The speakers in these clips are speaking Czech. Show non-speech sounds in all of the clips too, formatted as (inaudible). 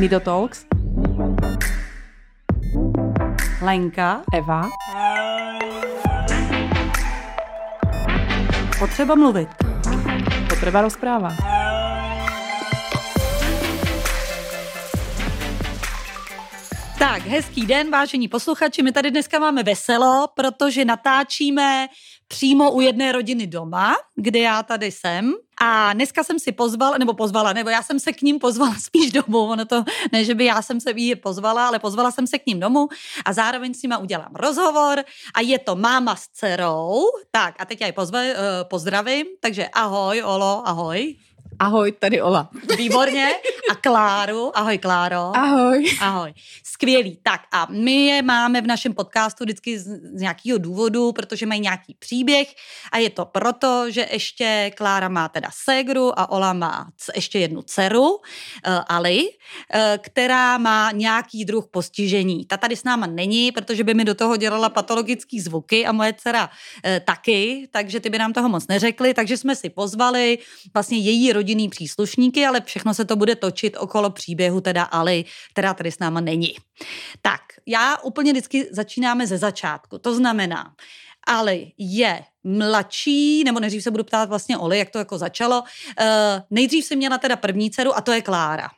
Mido Talks. Lenka. Eva. Potřeba mluvit. Potreba rozpráva. Tak, hezký den, vážení posluchači. My tady dneska máme veselo, protože natáčíme přímo u jedné rodiny doma, kde já tady jsem. A dneska jsem si pozvala, nebo pozvala, nebo já jsem se k ním pozvala (laughs) spíš domů. Ono to, ne, že by já jsem se jí pozvala, ale pozvala jsem se k ním domů a zároveň s nima udělám rozhovor a je to máma s dcerou. Tak a teď já ji pozve, uh, pozdravím, takže ahoj, Olo, ahoj. Ahoj, tady Ola. Výborně. A Kláru. Ahoj, Kláro. Ahoj. Ahoj. Skvělý. Tak a my je máme v našem podcastu vždycky z, z nějakého důvodu, protože mají nějaký příběh a je to proto, že ještě Klára má teda ségru a Ola má ještě jednu dceru, uh, Ali, uh, která má nějaký druh postižení. Ta tady s náma není, protože by mi do toho dělala patologický zvuky a moje dcera uh, taky, takže ty by nám toho moc neřekli, takže jsme si pozvali vlastně její rodinný příslušníky, ale všechno se to bude točit okolo příběhu teda Ali, která tady s náma není. Tak, já úplně vždycky začínáme ze začátku. To znamená, Ali je mladší, nebo nejdřív se budu ptát vlastně Oli, jak to jako začalo. Uh, nejdřív si měla teda první dceru a to je Klára.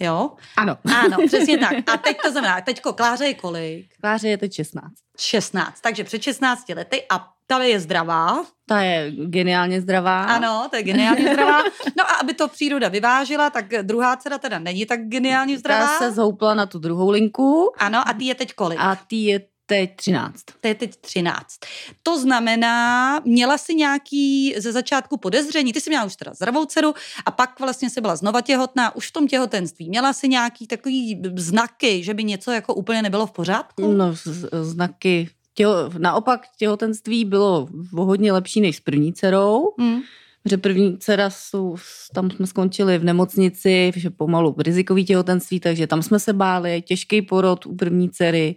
Jo? Ano. Ano, přesně tak. A teď to znamená, teďko Kláře je kolik? Kláře je teď 16. 16. Takže před 16 lety a ta je zdravá. Ta je geniálně zdravá. Ano, to je geniálně (laughs) zdravá. No a aby to příroda vyvážila, tak druhá dcera teda není tak geniálně zdravá. Ta se zhoupla na tu druhou linku. Ano, a ty je teď kolik? A ty je teď 13. To je teď 13. To znamená, měla jsi nějaký ze začátku podezření, ty jsi měla už teda zdravou dceru a pak vlastně se byla znova těhotná, už v tom těhotenství. Měla jsi nějaký takový znaky, že by něco jako úplně nebylo v pořádku? No, z- znaky. Těho, naopak těhotenství bylo o hodně lepší než s první dcerou. Hmm. Že první dcera, jsou, tam jsme skončili v nemocnici, že pomalu rizikový těhotenství, takže tam jsme se báli, těžký porod u první dcery,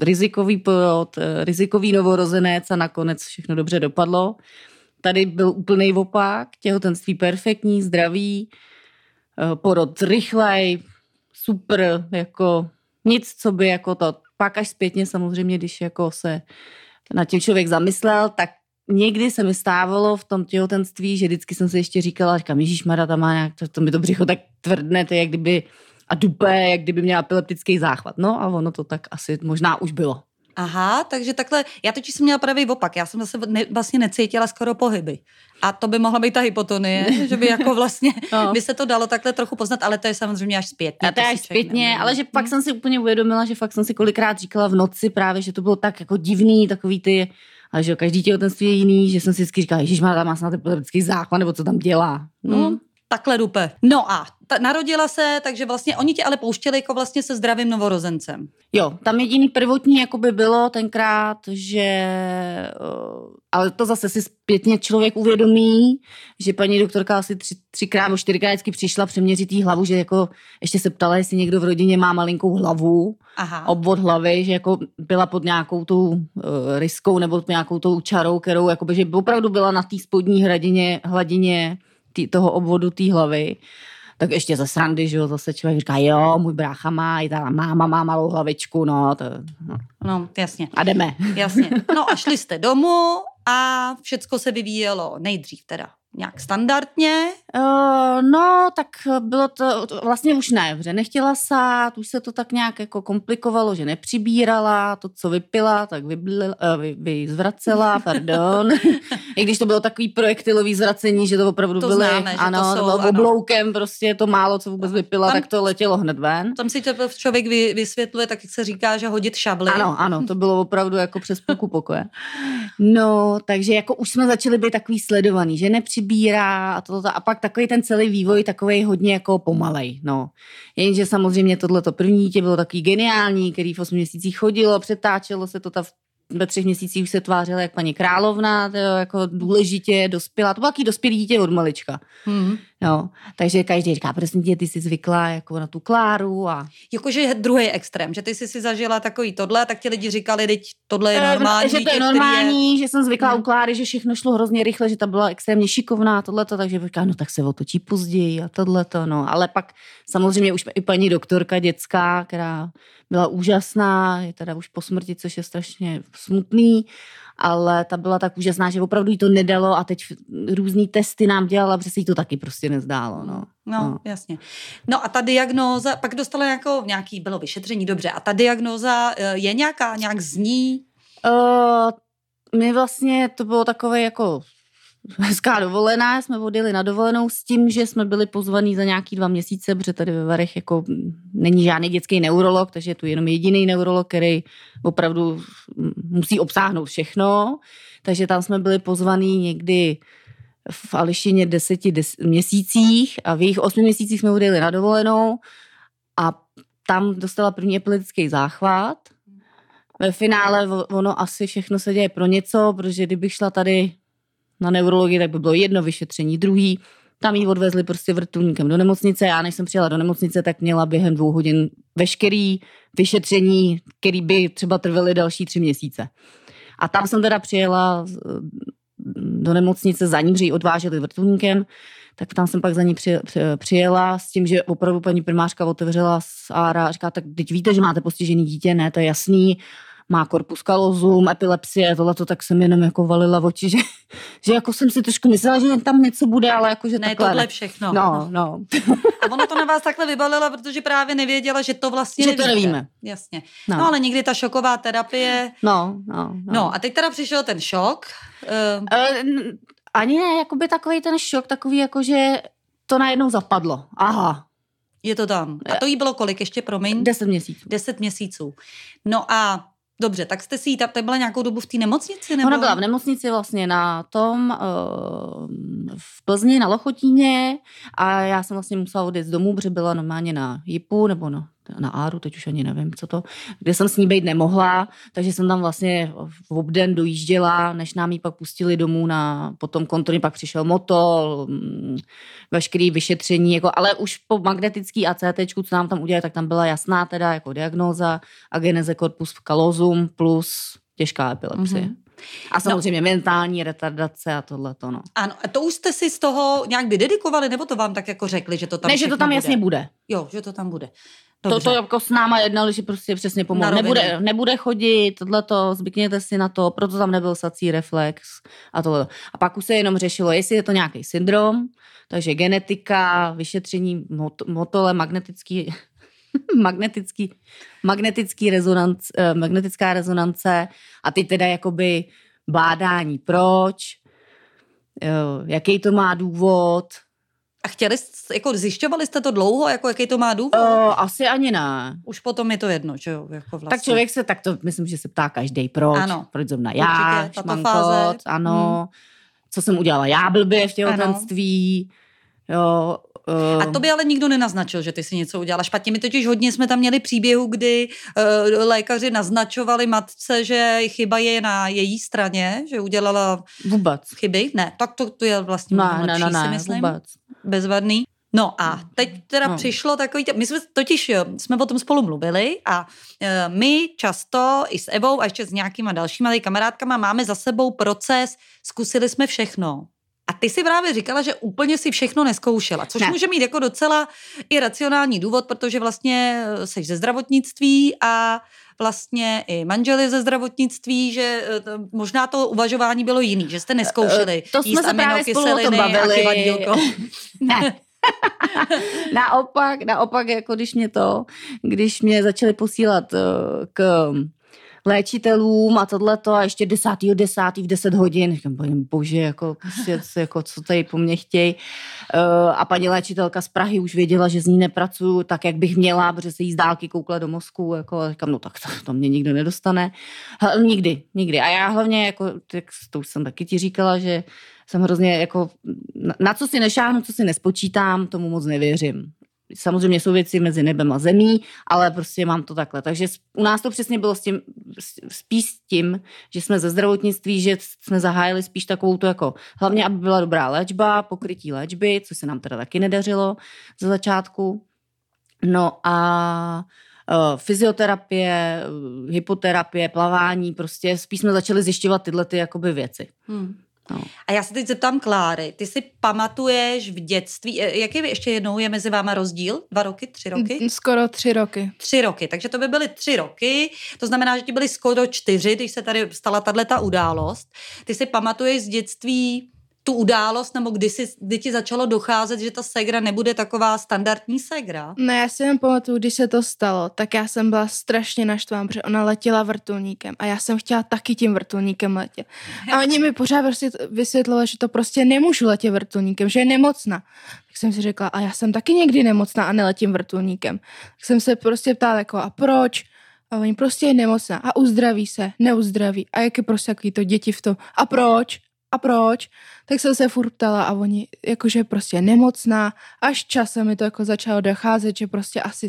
rizikový porod, eh, rizikový novorozenec a nakonec všechno dobře dopadlo. Tady byl úplný opak, těhotenství perfektní, zdravý, eh, porod rychlej, super, jako nic, co by jako to, pak až zpětně samozřejmě, když jako se nad tím člověk zamyslel, tak někdy se mi stávalo v tom těhotenství, že vždycky jsem si ještě říkala, říkám, Ježíš Mara, tam má nějak, to, to mi to břicho tak tvrdne, to je jak kdyby, a dupe, jak kdyby měla epileptický záchvat. No a ono to tak asi možná už bylo. Aha, takže takhle, já totiž jsem měla pravý opak, já jsem zase ne, vlastně necítila skoro pohyby. A to by mohla být ta hypotonie, (laughs) že by jako vlastně, No. by se to dalo takhle trochu poznat, ale to je samozřejmě až zpětně. A to je až zpětně, neuvědomí. ale že pak jsem si úplně uvědomila, že fakt jsem si kolikrát říkala v noci právě, že to bylo tak jako divný, takový ty, a že každý těhotenství je jiný, že jsem si vždycky říkala, Ježíš má tam má snad epileptický záchvat, nebo co tam dělá. No, Hmm. Takhle dupe. No a ta, narodila se, takže vlastně oni tě ale pouštěli jako vlastně se zdravým novorozencem. Jo, tam jediný prvotní jako by bylo tenkrát, že, uh, ale to zase si zpětně člověk uvědomí, že paní doktorka asi tři, třikrát nebo čtyřikrát vždycky přišla přeměřit jí hlavu, že jako ještě se ptala, jestli někdo v rodině má malinkou hlavu, Aha. obvod hlavy, že jako byla pod nějakou tou uh, riskou nebo pod nějakou tou čarou, kterou jakoby, že opravdu byla na té spodní hladině, hladině tý, toho obvodu té hlavy. Tak ještě ze srandy, že jo, zase člověk říká, jo, můj brácha má, i ta máma má malou hlavičku, no, to, no. No, jasně, a jdeme. jasně. No a šli jste domů a všecko se vyvíjelo nejdřív teda nějak standardně. Uh, no, tak bylo to, vlastně už ne, že nechtěla sát, už se to tak nějak jako komplikovalo, že nepřibírala, to, co vypila, tak vyblila, uh, vy, vyzvracela, (laughs) pardon. I když to bylo takový projektilový zvracení, že to opravdu To byly, známe, že to ano, jsou, to bylo ano. obloukem, prostě to málo, co vůbec vypila, Tam- tak to letělo hned ven. Tam si to člověk vy, vysvětluje, tak jak se říká, že hodit šably. Ano, ano, to bylo opravdu jako přes půlku pokoje. No, takže jako už jsme začali být takový sledovaný, že nepřibírá a to, a pak takový ten celý vývoj takový hodně jako pomalej, no. Jenže samozřejmě tohleto první dítě bylo takový geniální, který v 8 měsících chodilo, přetáčelo se to, ta ve třech měsících už se tvářila jak paní královna, to jako důležitě dospělá. To bylo takový dospělý dítě od malička. Hmm. No, takže každý říká, prosím tě, ty jsi zvyklá jako na tu Kláru a... Jakože druhý extrém, že ty jsi si zažila takový tohle, tak ti lidi říkali, teď tohle je normální. Že to je normální, je... že jsem zvyklá hmm. u Kláry, že všechno šlo hrozně rychle, že ta byla extrémně šikovná, tohleto, takže říká, no tak se otočí později a tohleto, no. Ale pak samozřejmě už i paní doktorka dětská, která byla úžasná, je teda už po smrti, což je strašně smutný, ale ta byla tak úžasná, že opravdu jí to nedalo a teď různý testy nám dělala, protože se jí to taky prostě nezdálo. No. No, no, jasně. No a ta diagnóza, pak dostala jako nějaký, bylo vyšetření, dobře, a ta diagnóza eh, je nějaká, nějak zní? Uh, my vlastně, to bylo takové jako hezká dovolená, jsme odjeli na dovolenou s tím, že jsme byli pozvaní za nějaký dva měsíce, protože tady ve Varech jako není žádný dětský neurolog, takže je tu jenom jediný neurolog, který opravdu musí obsáhnout všechno. Takže tam jsme byli pozvaní někdy v Ališině deseti des, měsících a v jejich osmi měsících jsme odjeli na dovolenou a tam dostala první epileptický záchvat. Ve finále ono asi všechno se děje pro něco, protože kdybych šla tady na neurologii, tak by bylo jedno vyšetření, druhý. Tam ji odvezli prostě vrtulníkem do nemocnice. Já než jsem přijela do nemocnice, tak měla během dvou hodin veškerý vyšetření, který by třeba trvaly další tři měsíce. A tam jsem teda přijela do nemocnice za ní, že ji odváželi vrtulníkem, tak tam jsem pak za ní při, při, přijela s tím, že opravdu paní primářka otevřela Ára a říká, tak teď víte, že máte postižený dítě, ne, to je jasný má korpus kalozum, epilepsie, tohleto, tak jsem jenom jako valila v oči, že, že jako jsem si trošku myslela, že tam něco bude, ale jako, že ne, takhle. tohle všechno. No, no. A ona to na vás takhle vybalila, protože právě nevěděla, že to vlastně že nevíte. to nevíme. Jasně. No. no. ale někdy ta šoková terapie. No, no, no. No a teď teda přišel ten šok. Uh... Uh, ani ne, jakoby takový ten šok, takový jako, že to najednou zapadlo. Aha, je to tam. A to jí bylo kolik ještě, promiň? Deset měsíců. Deset měsíců. No a Dobře, tak jste si ji, ta byla nějakou dobu v té nemocnici? Nebo? Ona byla v nemocnici vlastně na tom, uh, v Plzni na Lochotíně a já jsem vlastně musela odjet z domů, protože byla normálně na JIPu nebo na na Áru, teď už ani nevím, co to, kde jsem s ní být nemohla, takže jsem tam vlastně v obden dojížděla, než nám ji pak pustili domů na potom kontrolní, pak přišel moto, mm, veškerý vyšetření, jako, ale už po magnetický ACT, co nám tam udělali, tak tam byla jasná teda jako diagnóza ageneze corpus callosum plus těžká epilepsie. Mm-hmm. A samozřejmě no. mentální retardace a tohle to, no. Ano, a to už jste si z toho nějak by dedikovali, nebo to vám tak jako řekli, že to tam Ne, že to tam bude? jasně bude. Jo, že to tam bude. Dobře. To, to jako s náma jednali, že prostě přesně pomohlo. Nebude, nebude chodit, tohleto, zvykněte si na to, proto tam nebyl sací reflex a tohle. A pak už se jenom řešilo, jestli je to nějaký syndrom, takže genetika, vyšetření mot- motole, magnetický, (laughs) magnetický, magnetický rezonanc, eh, magnetická rezonance a teď teda jakoby bádání, proč, eh, jaký to má důvod, a chtěli, jako zjišťovali jste to dlouho, jako jaký to má důvod? Uh, asi ani ne. Už potom je to jedno, že jo? Jako vlastně. Tak člověk se, tak to myslím, že se ptá každý proč. Ano. Proč zrovna já, Určitě, šmankot, ano. Hmm. Co jsem udělala já blbě v těhotenství. Jo, a to by ale nikdo nenaznačil, že ty si něco udělala špatně. My totiž hodně jsme tam měli příběhu, kdy uh, lékaři naznačovali matce, že chyba je na její straně, že udělala vůbec chyby. Ne, tak to, to je vlastně ne, ne, ne, si myslím. Vůbec bezvadný. No a teď teda no. přišlo takový, my jsme totiž, jsme o tom spolu mluvili a e, my často i s Evou a ještě s nějakýma dalšíma kamarádkama máme za sebou proces, zkusili jsme všechno. Ty si právě říkala, že úplně si všechno neskoušela, což ne. může mít jako docela i racionální důvod, protože vlastně jsi e, ze zdravotnictví a vlastně i manželi ze zdravotnictví, že e, to, možná to uvažování bylo jiný, že jste neskoušeli to jsme se právě spolu o tom bavili. (laughs) ne. (laughs) naopak, naopak, jako když mě to, když mě začali posílat k léčitelům a tohleto a ještě desátýho desátý v deset hodin. Říkám, bože, jako, prostě, (laughs) jako, co tady po mně chtějí. Uh, a paní léčitelka z Prahy už věděla, že z ní nepracuju tak, jak bych měla, protože se jí z dálky koukla do mozku. Jako, a říkám, no tak to, to mě nikdo nedostane. H- nikdy, nikdy. A já hlavně, jako, tak, to už jsem taky ti říkala, že jsem hrozně jako, na, na co si nešáhnu, co si nespočítám, tomu moc nevěřím. Samozřejmě jsou věci mezi nebem a zemí, ale prostě mám to takhle. Takže u nás to přesně bylo s tím, spíš s tím, že jsme ze zdravotnictví, že jsme zahájili spíš takovou to jako, hlavně aby byla dobrá léčba, pokrytí léčby, což se nám teda taky nedařilo ze začátku. No a uh, fyzioterapie, uh, hypoterapie, plavání, prostě spíš jsme začali zjišťovat tyhle ty jakoby věci. Hmm. No. A já se teď zeptám Kláry, ty si pamatuješ v dětství, eh, jaký ještě jednou je mezi váma rozdíl? Dva roky, tři roky? Skoro tři roky. Tři roky, takže to by byly tři roky, to znamená, že ti byly skoro čtyři, když se tady stala tato událost. Ty si pamatuješ z dětství tu událost, nebo kdy, si, kdy ti začalo docházet, že ta segra nebude taková standardní segra? Ne, já si jen pamatuju, když se to stalo, tak já jsem byla strašně naštvaná, protože ona letěla vrtulníkem a já jsem chtěla taky tím vrtulníkem letět. A oni mi pořád prostě vysvětlovali, že to prostě nemůžu letět vrtulníkem, že je nemocná. Tak jsem si řekla, a já jsem taky někdy nemocná a neletím vrtulníkem. Tak jsem se prostě ptala jako, a proč? A oni prostě je nemocná a uzdraví se, neuzdraví. A jak je prostě takový to děti v tom. A proč? A proč? Tak jsem se furt ptala a oni, jakože prostě nemocná, až časem mi to jako začalo docházet, že prostě asi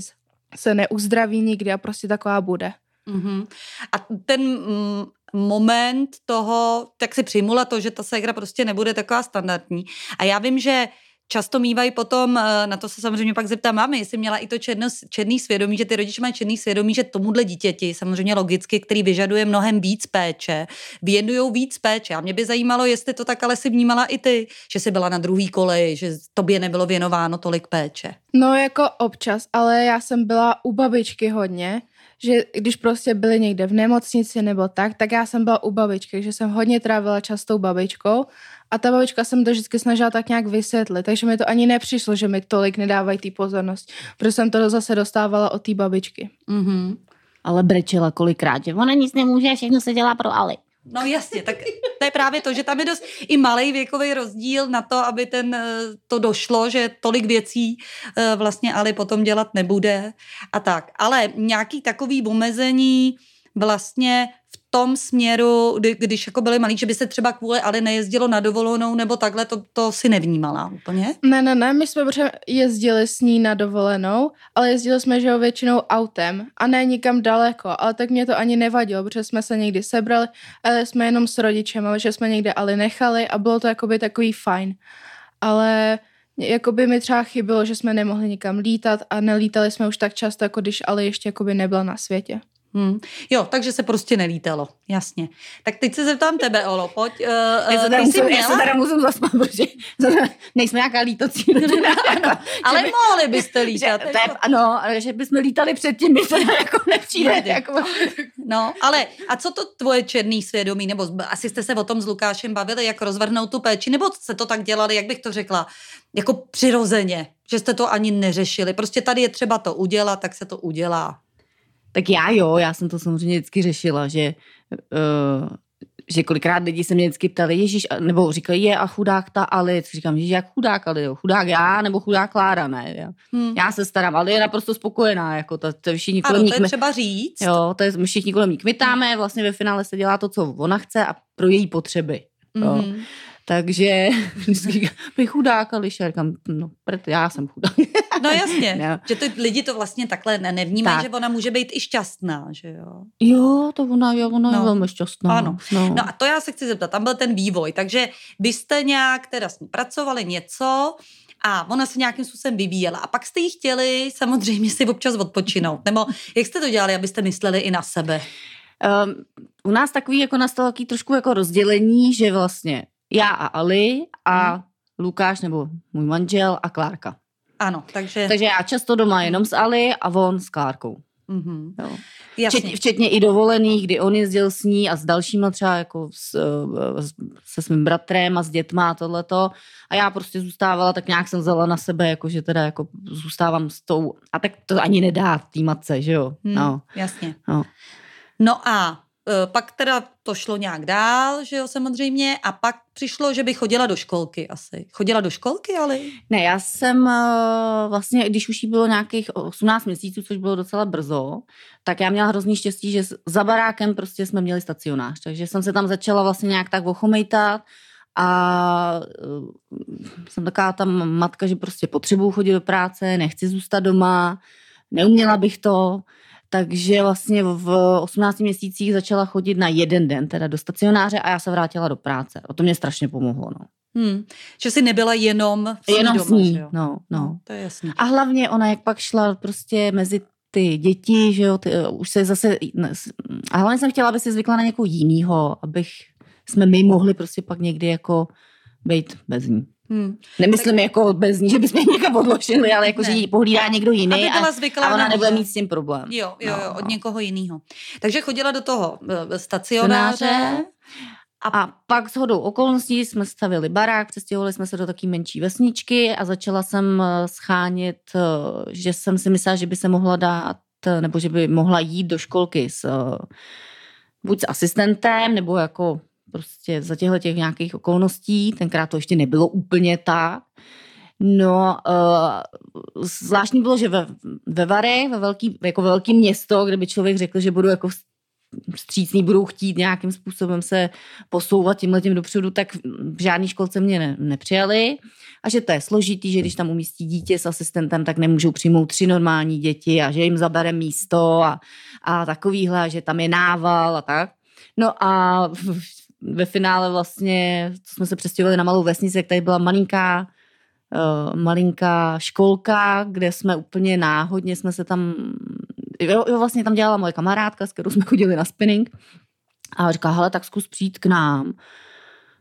se neuzdraví nikdy a prostě taková bude. Mm-hmm. A ten mm, moment toho, tak si přijmula to, že ta ségra prostě nebude taková standardní. A já vím, že často mývají potom, eh, na to se samozřejmě pak zeptám mami, jestli měla i to černo, černý svědomí, že ty rodiče mají černý svědomí, že tomuhle dítěti, samozřejmě logicky, který vyžaduje mnohem víc péče, věnují víc péče. A mě by zajímalo, jestli to tak ale si vnímala i ty, že jsi byla na druhý koleji, že tobě nebylo věnováno tolik péče. No jako občas, ale já jsem byla u babičky hodně, že když prostě byli někde v nemocnici nebo tak, tak já jsem byla u babičky, že jsem hodně trávila čas s tou babičkou a ta babička se mi to vždycky snažila tak nějak vysvětlit, takže mi to ani nepřišlo, že mi tolik nedávají ty pozornost, protože jsem to zase dostávala od té babičky. Mm-hmm. Ale brečela kolikrát, že ona nic nemůže, všechno se dělá pro Ali. No jasně, tak to je právě to, že tam je dost i malý věkový rozdíl na to, aby ten, eh, to došlo, že tolik věcí eh, vlastně Ali potom dělat nebude a tak. Ale nějaký takový omezení vlastně v tom směru, kdy, když jako byli malí, že by se třeba kvůli ale nejezdilo na dovolenou nebo takhle, to, to si nevnímala úplně? Ne, ne, ne, my jsme jezdili s ní na dovolenou, ale jezdili jsme, že jo, většinou autem a ne nikam daleko, ale tak mě to ani nevadilo, protože jsme se někdy sebrali, ale jsme jenom s rodičem, ale že jsme někde ale nechali a bylo to jakoby takový fajn. Ale jakoby mi třeba chybilo, že jsme nemohli nikam lítat a nelítali jsme už tak často, jako když ale ještě jakoby nebyla na světě. Hmm. Jo, takže se prostě nelítalo, jasně. Tak teď se zeptám tebe, Olo, pojď. Uh, já, se teda musím, měla... já se teda musím zaspat, protože (laughs) nejsme nějaká lítací rodina. (laughs) ano, ale by, mohli byste lítat. Že, to je, ano, že bychom lítali předtím, mi teda (laughs) jako nepřijde. Jako... No, ale a co to tvoje černý svědomí, nebo asi jste se o tom s Lukášem bavili, jak rozvrhnout tu péči, nebo jste to tak dělali, jak bych to řekla, jako přirozeně, že jste to ani neřešili. Prostě tady je třeba to udělat, tak se to udělá. Tak já jo, já jsem to samozřejmě vždycky řešila, že, uh, že kolikrát lidi se mě vždycky ptali, Ježíš, nebo říkali, je a chudák ta Ali, říkám, Ježíš, jak chudák Ali, jo? chudák já nebo chudák Klára, ne? Já, hmm. já se starám, Ali je naprosto spokojená, jako to, to všichni kolem to je třeba říct. Jo, to je, my všichni kolem ní kmitáme, vlastně ve finále se dělá to, co ona chce a pro její potřeby. Mm-hmm. Takže (laughs) vždycky mi chudák, ale říkám, no, já jsem chudák. No (laughs) jasně, no. že ty lidi to vlastně takhle nevnímají, tak. že ona může být i šťastná, že jo? Jo, to ona, jo, ona no. je velmi šťastná. Ano. No. no a to já se chci zeptat, tam byl ten vývoj, takže byste nějak teda s ní pracovali něco, a ona se nějakým způsobem vyvíjela. A pak jste jí chtěli samozřejmě si občas odpočinout. Nebo jak jste to dělali, abyste mysleli i na sebe? Um, u nás takový jako nastalo takový trošku jako rozdělení, že vlastně já a Ali a hmm. Lukáš nebo můj manžel a Klárka. Ano, takže... Takže já často doma jenom s Ali a on s Klárkou. Mm-hmm. Jo. Včetně, včetně i dovolených, kdy on jezdil s ní a s dalšíma třeba jako s, eh, se svým bratrem a s dětma a tohleto. A já prostě zůstávala, tak nějak jsem vzala na sebe, jako že teda jako zůstávám s tou. A tak to ani nedá té matce, že jo? Hmm, no. Jasně. No. no a pak teda to šlo nějak dál, že jo, samozřejmě, a pak přišlo, že by chodila do školky asi. Chodila do školky, ale? Ne, já jsem eh, vlastně, když už jí bylo nějakých 18 měsíců, což bylo docela brzo, tak já měla hrozný štěstí, že za barákem prostě jsme měli stacionář, takže jsem se tam začala vlastně nějak tak ochomejtat a uh, jsem taková tam matka, že prostě potřebuju chodit do práce, nechci zůstat doma, neuměla bych to, takže vlastně v 18 měsících začala chodit na jeden den, teda do stacionáře a já se vrátila do práce. O to mě strašně pomohlo, no. Hmm. Že jsi nebyla jenom v Jenom doma, s ní, že jo? no, no. To je jasný. A hlavně ona, jak pak šla prostě mezi ty děti, že jo, ty, uh, už se zase, a hlavně jsem chtěla, aby si zvykla na někoho jinýho, abych, jsme my mohli prostě pak někdy jako být bez ní. Hmm. Nemyslím tak... jako bez ní, že bychom ji někam odložili, ale jako, Ne. že ji pohlídá někdo jiný Aby byla a, zvyklá a ona na nebude mít s tím problém. Jo, jo, No, jo, od no. někoho jiného. Takže chodila do toho eh, stacionáře. A pak s hodou okolností jsme stavili barák, přestěhovali jsme se do takové menší vesničky a začala jsem eh, schánět, eh, že jsem si myslela, že by se mohla dát, nebo že by mohla jít do školky s buď s asistentem, nebo jako prostě za těchto těch nějakých okolností. Tenkrát to ještě nebylo úplně tak. No, uh, zvláštní bylo, že ve, ve Vare, ve velký, jako velký město, kde by člověk řekl, že budu jako vstřícný, budou chtít nějakým způsobem se posouvat tímhletím dopředu, tak v žádné školce mě ne, nepřijali. A že to je složitý, že když tam umístí dítě s asistentem, tak nemůžou přijmout tři normální děti a že jim zabere místo a, a takovýhle, že tam je nával a tak. No a ve finále vlastně, jsme se přestěhovali na malou vesnici, jak tady byla malinká uh, malinká školka, kde jsme úplně náhodně jsme se tam, jo, jo, vlastně tam dělala moje kamarádka, s kterou jsme chodili na spinning a říká, hele, tak zkus přijít k nám.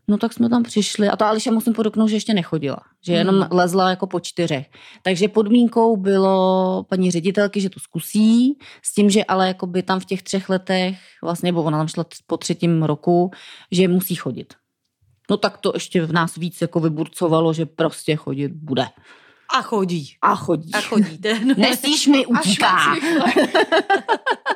No tak jsme tam přišli a ta Ališa musím podotknout, že ještě nechodila, že jenom Hmm. lezla jako po čtyřech. Takže podmínkou bylo paní ředitelky, že to zkusí, s tím, že ale jako by tam v těch třech letech, vlastně, nebo ona tam šla po třetím roku, že musí chodit. No tak to ještě v nás víc jako vyburcovalo, že prostě chodit bude. A chodí. A chodí. A chodíte. No, (laughs) Nesíš mi (laughs) utíká. (laughs)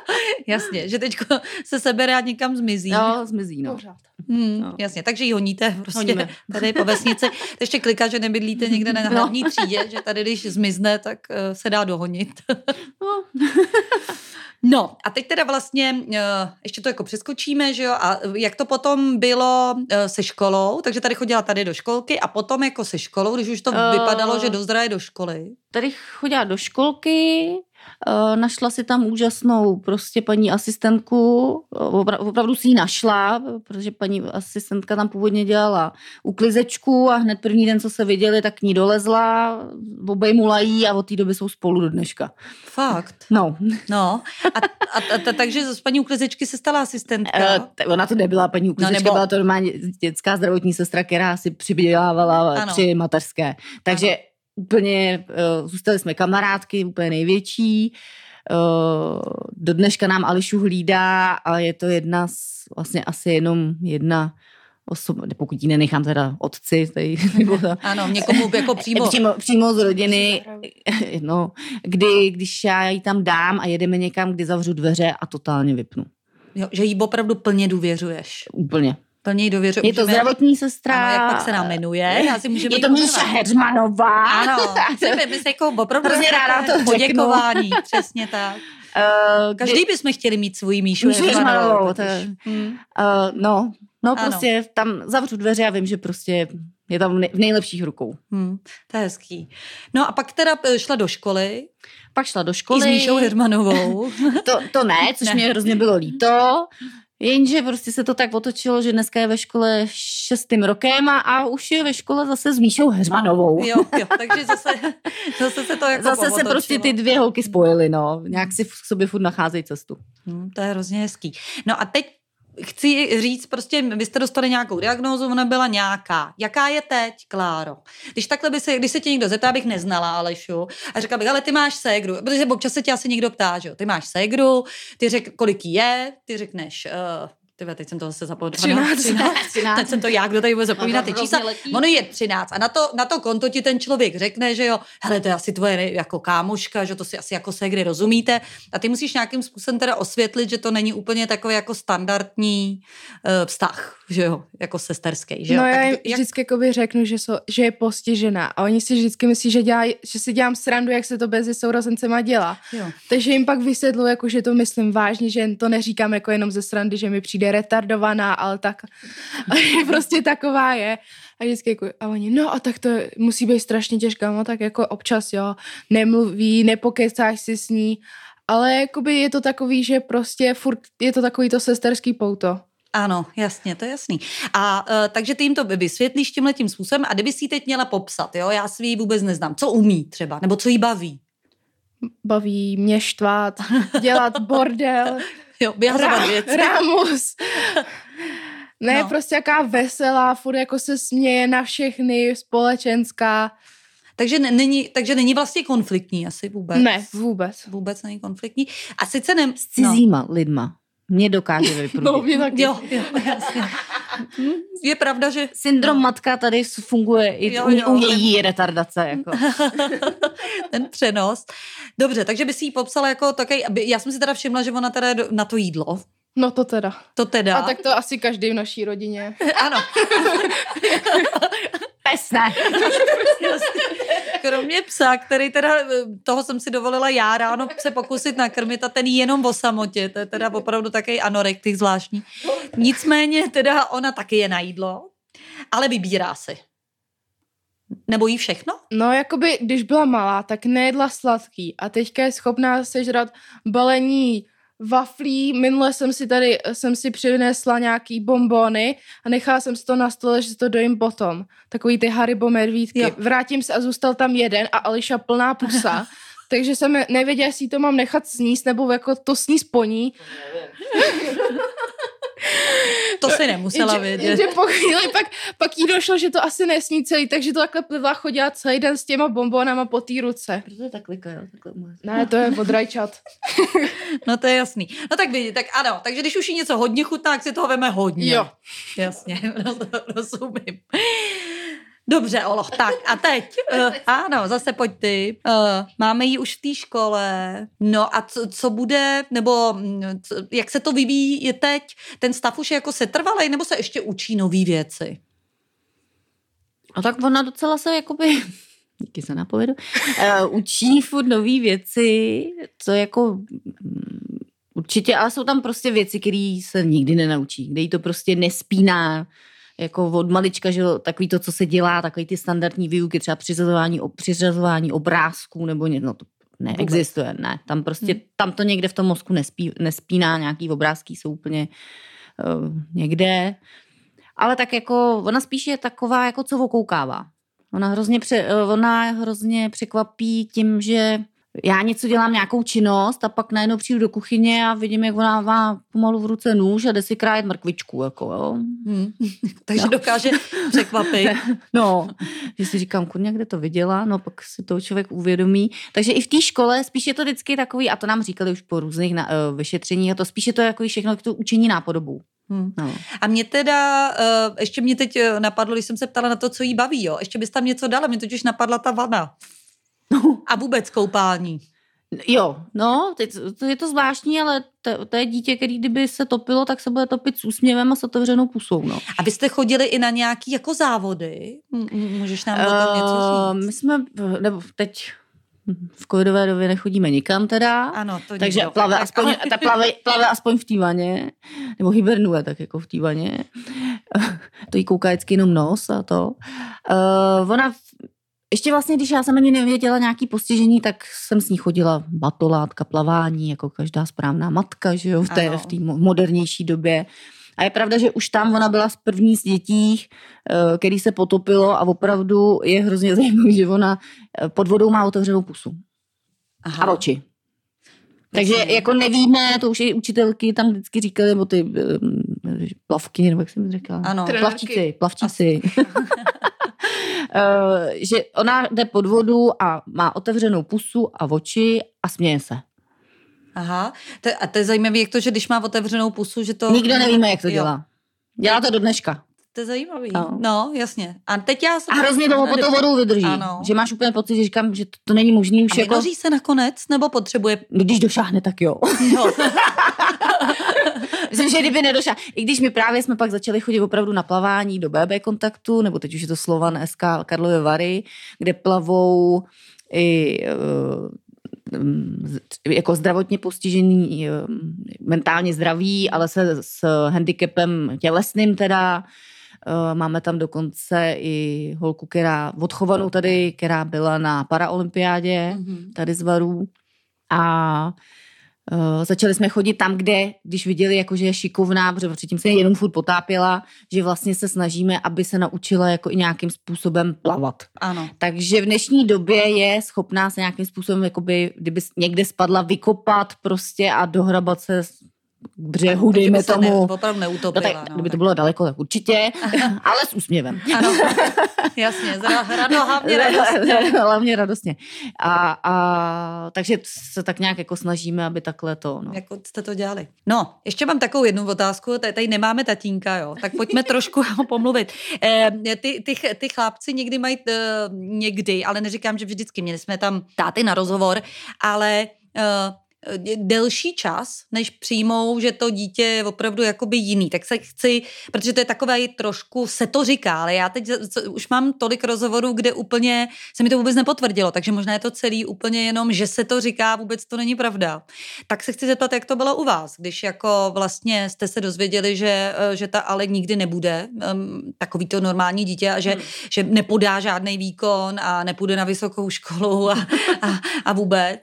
(laughs) jasně, že teď se sebere a někam zmizí. Jo, zmizí, no. Pořád. Hmm, No. Jasně, takže ji honíte prostě Honíme. (laughs) tady po vesnici. Ještě kliká, že nebydlíte někde na No. hlavní třídě, že tady, když zmizne, tak eh, se dá dohonit. (laughs) no. No a teď teda vlastně eh, ještě to jako přeskočíme, že jo, a jak to potom bylo eh, se školou, takže tady chodila tady do školky a potom jako se školou, když už to Eh. vypadalo, že dozraje do školy. Tady chodila do školky, našla si tam úžasnou prostě paní asistentku, eh, opra- opravdu si ji našla, protože paní asistentka tam původně dělala uklizečku a hned první den, co se viděli, tak k ní dolezla, obejmula jí a od té doby jsou spolu do dneška. Fakt. No, No, a, a, a, a takže z paní uklizečky se stala asistentka. Eh, ona to nebyla paní uklizečka, No, no, nebo- byla to normálně dětská zdravotní sestra, která si přidělávala Ano. při mateřské. Takže ano. Úplně uh, zůstali jsme kamarádky, úplně největší. Uh, do dneška nám Ališu hlídá a je to jedna z, vlastně asi jenom jedna osoba, pokud ji nenechám teda otci, tady, (laughs) nebo ta, (laughs) Ano, někomu jako (laughs) přímo. přímo, přímo z rodiny, no, kdy, když já ji tam dám a jedeme někam, kdy zavřu dveře a totálně vypnu. Jo, že jí opravdu plně důvěřuješ. Úplně. Plně jí důvěřuješ. Je to zdravotní sestra. Ano, jak pak se nám jmenuje? Já si můžeme Je to Míša. Heřmanová. Ano, (laughs) chceme, my se jako opravdu Hrozně ráda takové to řeknu. poděkování, přesně tak. Uh, (laughs) Každý bychom chtěli mít svůj Míšu Míšu totiž. je- Hmm. Uh, no, no Ano. prostě tam zavřu dveře a vím, že prostě je tam v nej- v nejlepších rukou. Hmm, to je hezký. No a pak teda eh, šla do školy, Pak šla do i školy. s Míšou Hermanovou. (laughs) To, to ne, což Ne. mě hrozně bylo líto. Jenže prostě se to tak otočilo, že dneska je ve škole šestým rokem a, a už je ve škole zase s Míšou Heřmanovou. jo, jo, takže zase, zase se to jako Zase se povotočilo. prostě ty dvě holky spojily, no. Nějak si v sobě furt nacházejí cestu. Hmm, to je hrozně hezký. No a teď chci říct, prostě vy jste dostali nějakou diagnózu, ona byla nějaká. Jaká je teď, Kláro? Když takhle by se, když se tě někdo zeptá, bych neznala Alešu a řekla bych, ale ty máš ségru, protože občas se tě asi někdo ptá, že jo, ty máš ségru, ty řek, kolik je, ty řekneš, uh, Tyve, teď jsem to zase zapomněla. 13. 13. 13. Teď jsem to já, kdo tady bude zapomínat ty čísla. Ono je 13 a na to, na to konto ti ten člověk řekne, že jo, hele, to je asi tvoje jako kámoška, že to si asi jako segry rozumíte a ty musíš nějakým způsobem teda osvětlit, že to není úplně takový jako standardní uh, vztah, že jo, jako sesterský, že jo. No já Tak jim jak, vždycky jakoby řeknu, že, jsou, že je postižená a oni si vždycky myslí, že, dělaj, že si dělám srandu, jak se to mezi sourozencema dělá. jo. Takže jim pak vysvětlu, jako, že to myslím vážně, že to neříkám jako jenom ze srandy, že mi přijde je retardovaná, ale tak (laughs) prostě taková je. A vždycky jako, a oni, no a tak to musí být strašně těžká, no tak jako občas jo, nemluví, nepokecáš si s ní, ale jakoby je to takový, že prostě furt je to takový to sesterský pouto. Ano, jasně, to je jasný. A uh, takže ty jim to vysvětlíš tímhle tím způsobem a kdyby si ji teď měla popsat, jo, já si ji vůbec neznám, co umí třeba, nebo co jí baví. Baví mě štvát, dělat bordel, (laughs) (laughs) jo, vyhazovat věci. (laughs) Ramus. (laughs) Ne, no. prostě jaká veselá, furt jako se směje na všechny, společenská. Takže není, takže není vlastně konfliktní asi vůbec. Ne, vůbec. Vůbec není konfliktní. A sice ne... S cizíma no. lidma. Mě dokáže vyprudit. No, mě taky. Jo, jo, jasně. Je pravda, že... Syndrom matka tady funguje i Jo, jo, u ten- její retardace. Jako. (laughs) ten přenos. Dobře, takže by si ji popsala jako takový, já jsem si teda všimla, že ona teda na to jídlo. No to teda. To teda. A tak to asi každý v naší rodině. (laughs) Ano. (laughs) Pes ne. Kromě psa, který teda, toho jsem si dovolila já ráno se pokusit nakrmit a ten jenom o samotě, to je teda opravdu takový anorektik zvláštní. Nicméně teda ona taky je na jídlo, ale vybírá si. Nebo jí všechno? No, jakoby, když byla malá, tak nejedla sladký a teďka je schopná sežrat balení waflí. Minule jsem si tady, jsem si přinesla nějaký bombony a nechala jsem si to na stole, že si to dojím potom. Takový ty Haribo medvídky. Jo. Vrátím se a zůstal tam jeden a Ališa plná pusa. (laughs) Takže jsem nevěděla, jestli to mám nechat sníst, nebo jako to sníst po ní. (laughs) To si nemusela Jenže- vědět. jenže po chvíli pak, pak jí došlo, že to asi nesní celý, takže to takhle plivla chodila celý den s těma bombonama po té ruce. Proto tak klikají. Takhle může. Ne, to je od rajčat. No to je jasný. No tak vidíte, tak ano, takže když už jí něco hodně chutná, tak si toho veme hodně. Jo. Jasně, (laughs) roz- rozumím. Dobře, Olo, tak a teď, uh, (laughs) ano, zase pojď ty. Uh, máme ji už v té škole, no a co, co bude, nebo mm, co, jak se to vyvíjí je teď? Ten stav už je jako setrvalej, nebo se ještě učí nový věci? A tak ona docela se jakoby, (laughs) díky za nápovědu, uh, učí furt nové věci, co jako mm, určitě, ale jsou tam prostě věci, které se nikdy nenaučí, kde jí to prostě nespíná, jako od malička, že takový to, co se dělá, takový ty standardní výuky, třeba přiřazování, přiřazování obrázků nebo něco, no to neexistuje, ne, tam prostě, Hmm. tam to někde v tom mozku nespí, nespíná, nějaký obrázky jsou úplně uh, někde, ale tak jako, ona spíš je taková, jako co okoukává. Ona hrozně, pře, eh, ona hrozně překvapí tím, že já něco dělám, nějakou činnost a pak najednou přijdu do kuchyně a vidím, jak ona má pomalu v ruce nůž a jde si krájet mrkvičku. Jako, jo. Hmm. (laughs) Takže No. dokáže překvapit. (laughs) No, že si říkám, kurňa, kde to viděla, no pak si to člověk uvědomí. Takže i v té škole spíš je to vždycky takový, a to nám říkali už po různých na, uh, vyšetřeních, a to spíš je to jako všechno to učení nápodobou. Hmm. No. A mě teda, uh, ještě mě teď eh, napadlo, když jsem se ptala na to, co jí baví, jo. Ještě bys tam něco dala, mě totiž napadla ta vana. No. A vůbec koupání. Jo, no, teď, je to zvláštní, ale to, to je dítě, který kdyby se topilo, tak se bude topit s úsměvem a s otevřenou pusou, no. A vy jste chodili i na nějaký jako závody? Můžeš nám o tom něco Eh, říct? My jsme, nebo teď v covidové době nechodíme nikam teda, Ano, to takže nikdo. plave aspoň, (laughs) ta plave, plave aspoň v té vaně, nebo hibernuje tak jako v té vaně. (laughs) to jí kouká vždycky jenom nos a to. Uh, ona, ještě vlastně, když já jsem ani nevěděla nějaký postižení, tak jsem s ní chodila batolátka, plavání, jako každá správná matka, že jo, v té, Ano. v té mo- modernější době. A je pravda, že už tam ona byla z první z dětí, eh, který se potopilo a opravdu je hrozně (laughs) zajímavý, že ona eh, pod vodou má otevřenou pusu Aha. a oči. Takže jako nevíme, to už i učitelky tam vždycky říkali, nebo ty um, plavky, nebo jak jsem řekla. Ano. Plavčíci. Eh, (laughs) že ona jde pod vodu a má otevřenou pusu a oči a směje se. Aha. To, a to je zajímavé, jak to, že když má otevřenou pusu, že to... Nikdo nevíme, jak to Jo. dělá. Dělá to do dneška. To je zajímavý. No. No, jasně. A teď já jsem... A hrozně dlouho pod tou vodou vydrží. Ano. Že máš úplně pocit, že říkám, že to, to není možný už A jako... se nakonec, nebo potřebuje... Když došáhne, tak jo. Jo. (laughs) (laughs) Myslím, že kdyby nedošla. I když my právě jsme pak začali chodit opravdu na plavání do BB kontaktu, nebo teď už je to Slovan SK Karlovy Vary, kde plavou i mm, jako zdravotně postižený, mentálně zdraví, ale se s handicapem tělesným teda. Máme tam dokonce i holku, která odchovanou tady, která byla na paraolympiádě mm-hmm. tady z Varů. A Uh, začali jsme chodit tam, kde, když viděli, jako, že je šikovná, protože předtím se jenom furt potápěla, že vlastně se snažíme, aby se naučila jako i nějakým způsobem plavat. Ano. Takže v dnešní době je schopná se nějakým způsobem, jakoby, kdyby někde spadla, vykopat prostě a dohrabat se břehu, dejme tomu. Ne, opravdu neutopila. No, tak, no, kdyby to bylo daleko, tak určitě, (laughs) ale s úsměvem. Ano, (laughs) jasně, rado, hlavně radostně. (laughs) hlavně radostně. A, a, takže se tak nějak jako snažíme, aby takhle to. No. Jako jste to dělali. No, ještě mám takovou jednu otázku, tady, tady nemáme tatínka, jo, tak pojďme trošku pomluvit. E, ty, ty, ty chlápci někdy mají, e, někdy, ale neříkám, že vždycky, měli jsme tam táty na rozhovor, ale e, delší čas, než přijmou, že to dítě je opravdu jakoby jiný. Tak se chci, protože to je takové trošku, se to říká, ale já teď už mám tolik rozhovorů, kde úplně se mi to vůbec nepotvrdilo, takže možná je to celý úplně jenom, že se to říká, vůbec to není pravda. Tak se chci zeptat, jak to bylo u vás, když jako vlastně jste se dozvěděli, že, eh, že ta ale nikdy nebude um, takový to normální dítě a že, hmm. že nepodá žádný výkon a nepůjde na vysokou školu a, a, a vůbec.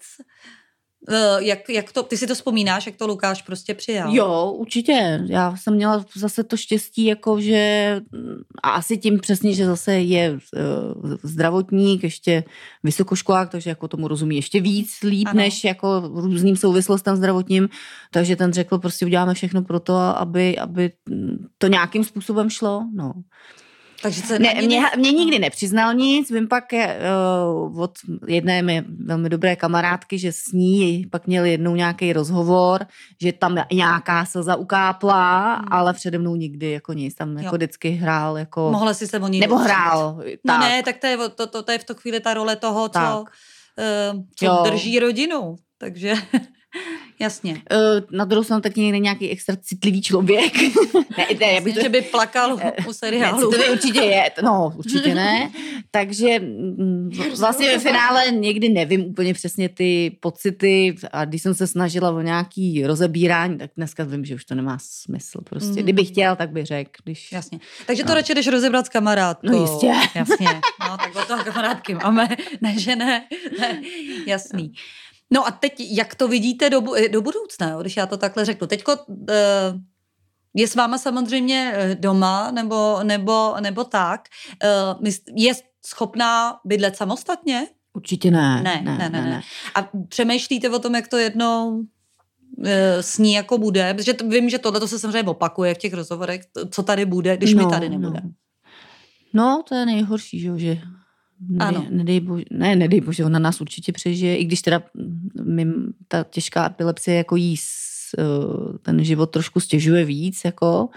Eh, jak, jak to, ty si to vzpomínáš, jak to Lukáš prostě přijal? Jo, určitě. Já jsem měla zase to štěstí, jako že a asi tím přesně, že zase je uh, zdravotník, ještě vysokoškolák, takže jako tomu rozumí ještě víc líp, ano. než jako různým souvislostem zdravotním. Takže ten řekl, prostě uděláme všechno pro to, aby, aby to nějakým způsobem šlo. No. Takže se ne, mě, mě nikdy nepřiznal nic, vím pak uh, od jedné mé velmi dobré kamarádky, že s ní pak měl jednou nějaký rozhovor, že tam nějaká slza ukápla, hmm. ale přede mnou nikdy jako nic, tam jako jo. vždycky hrál jako... Mohla si se o ní Nebo hrál. No tak. ne, tak to je, to, to, to je v to chvíli ta role toho, co, uh, co drží rodinu, takže... (laughs) Jasně. Uh, na druhou stranu taky někde nějaký extra citlivý člověk. (laughs) ne, ne, Jasně, to... že by plakal u seriálu. Ne, to určitě je, no určitě ne. (laughs) Takže mm, vlastně ve finále někdy nevím úplně přesně ty pocity a když jsem se snažila o nějaký rozebírání, tak dneska vím, že už to nemá smysl prostě. Mm. Kdybych chtěl, tak bych řekl. Když... Jasně. Takže to no. radši jdeš rozebrat s kamarádkou. No jistě. Jasně. No tak od toho kamarádky máme. Ne, že ne. ne. Jasný. No a teď, jak to vidíte do, do budoucna, jo? když já to takhle řeknu. Teďko uh, je s váma samozřejmě eh, doma nebo, nebo, nebo tak. Je schopná bydlet samostatně? Určitě ne. Ne, ne, ne, ne. ne. A přemýšlíte o tom, jak to jednou s ní jako bude, protože to, vím, že tohle to se samozřejmě opakuje v těch rozhovorech, co tady bude, když no, my tady nebudeme. No. no, to je nejhorší, že, že Nedej, ano. Nedej bože, ne, nedej bože, ona nás určitě přežije, i když teda mým, ta těžká epilepsie jako jí uh, ten život trošku stěžuje víc, jako,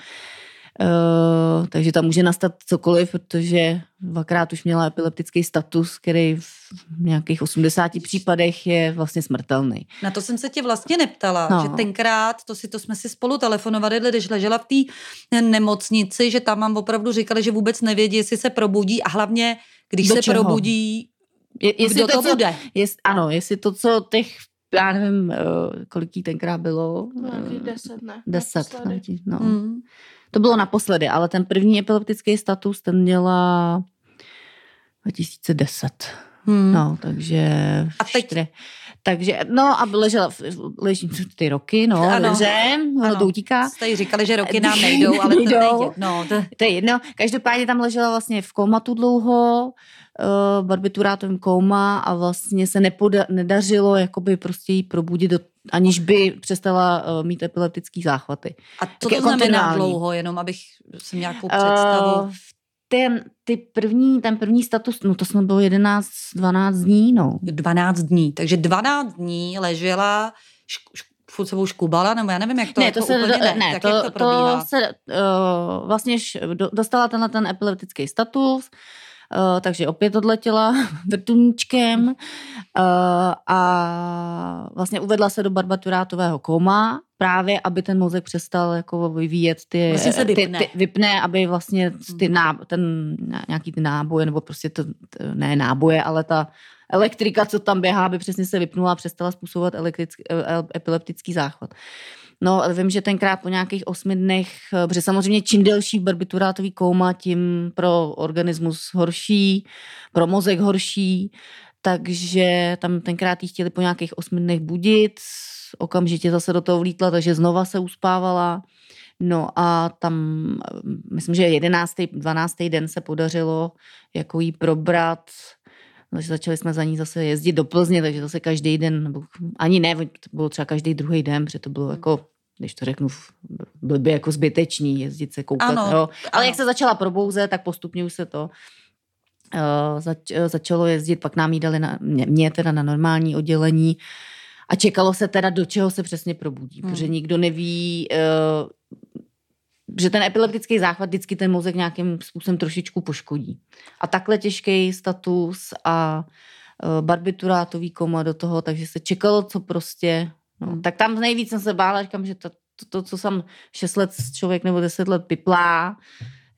Uh, takže tam může nastat cokoliv, protože dvakrát už měla epileptický status, který v nějakých 80 případech je vlastně smrtelný. Na to jsem se tě vlastně neptala, no. že tenkrát, to si to jsme si spolu telefonovali, když ležela v té nemocnici, že tam mám opravdu říkali, že vůbec nevědí, jestli se probudí a hlavně když Do se čeho? probudí, je, jestli kdo to, to bude. Jest, ano, jestli to, co těch já nevím, eh, kolik jí tenkrát bylo. Nějaký deset, ne? Deset. No. Hmm. To bylo naposledy, ale ten první epileptický status, ten měla 2010. Hmm. No, takže... A teď... Čtyři. Takže, no a ležela, ležím ty roky, no, ano, dobře, ono to utíká. Jste říkali, že roky (laughs) nám nejdou, ale nejdou. to nejde. No, to... to je jedno. Každopádně tam ležela vlastně v komatu dlouho, uh, barbiturátovým kouma a vlastně se nepoda, nedařilo jakoby prostě jí probudit do, aniž by přestala uh, mít epileptický záchvaty. A co to znamená dlouho, jenom abych si nějakou představu? Uh, ten, ty první, ten první status, no to jsme bylo 11, 12 dní, no. 12 dní, takže 12 dní ležela šk, šk, furt sebou škubala, nebo já nevím, jak to ne, to jako se, úplně, ne, ne, jak to, jak to, to se uh, vlastně dostala tenhle ten epileptický status, Uh, takže opět odletěla (laughs) vrtulníčkem uh, a vlastně uvedla se do barbaturátového koma, právě aby ten mozek přestal jako vyvíjet ty, Vlastně se ty, vypne. ty vypne, aby vlastně ty ná, ten, nějaký ty náboje, nebo prostě to, ne náboje, ale ta elektrika, co tam běhá, aby přesně se vypnula a přestala způsobovat elektrický, epileptický záchvat. No, vím, že tenkrát po nějakých osmi dnech, eh, protože samozřejmě čím delší barbiturátový kouma, tím pro organismus horší, pro mozek horší, takže tam tenkrát jí chtěli po nějakých osmi dnech budit, okamžitě zase do toho vlítla, takže znova se uspávala. No a tam, eh, myslím, že 11. 12. den se podařilo jako jí probrat, začali jsme za ní zase jezdit do Plzně, takže zase každý den, nebo ani ne, to bylo třeba každý druhý den, protože to bylo jako když to řeknu, blbě jako zbytečný jezdit se koukat. Ano, jo. Ale ano. jak se začala probouzet, tak postupně už se to uh, zač, začalo jezdit, pak nám jí dali na, mě, mě teda na normální oddělení a čekalo se teda, do čeho se přesně probudí, Hmm. protože nikdo neví, uh, že ten epileptický záchvat vždycky ten mozek nějakým způsobem trošičku poškodí. A takhle těžký status a uh, barbiturátový koma do toho, takže se čekalo, co prostě No, Hmm. tak tam nejvíc jsem se bála, říkám, že to, to, to co jsem 6 let člověk nebo 10 let piplá,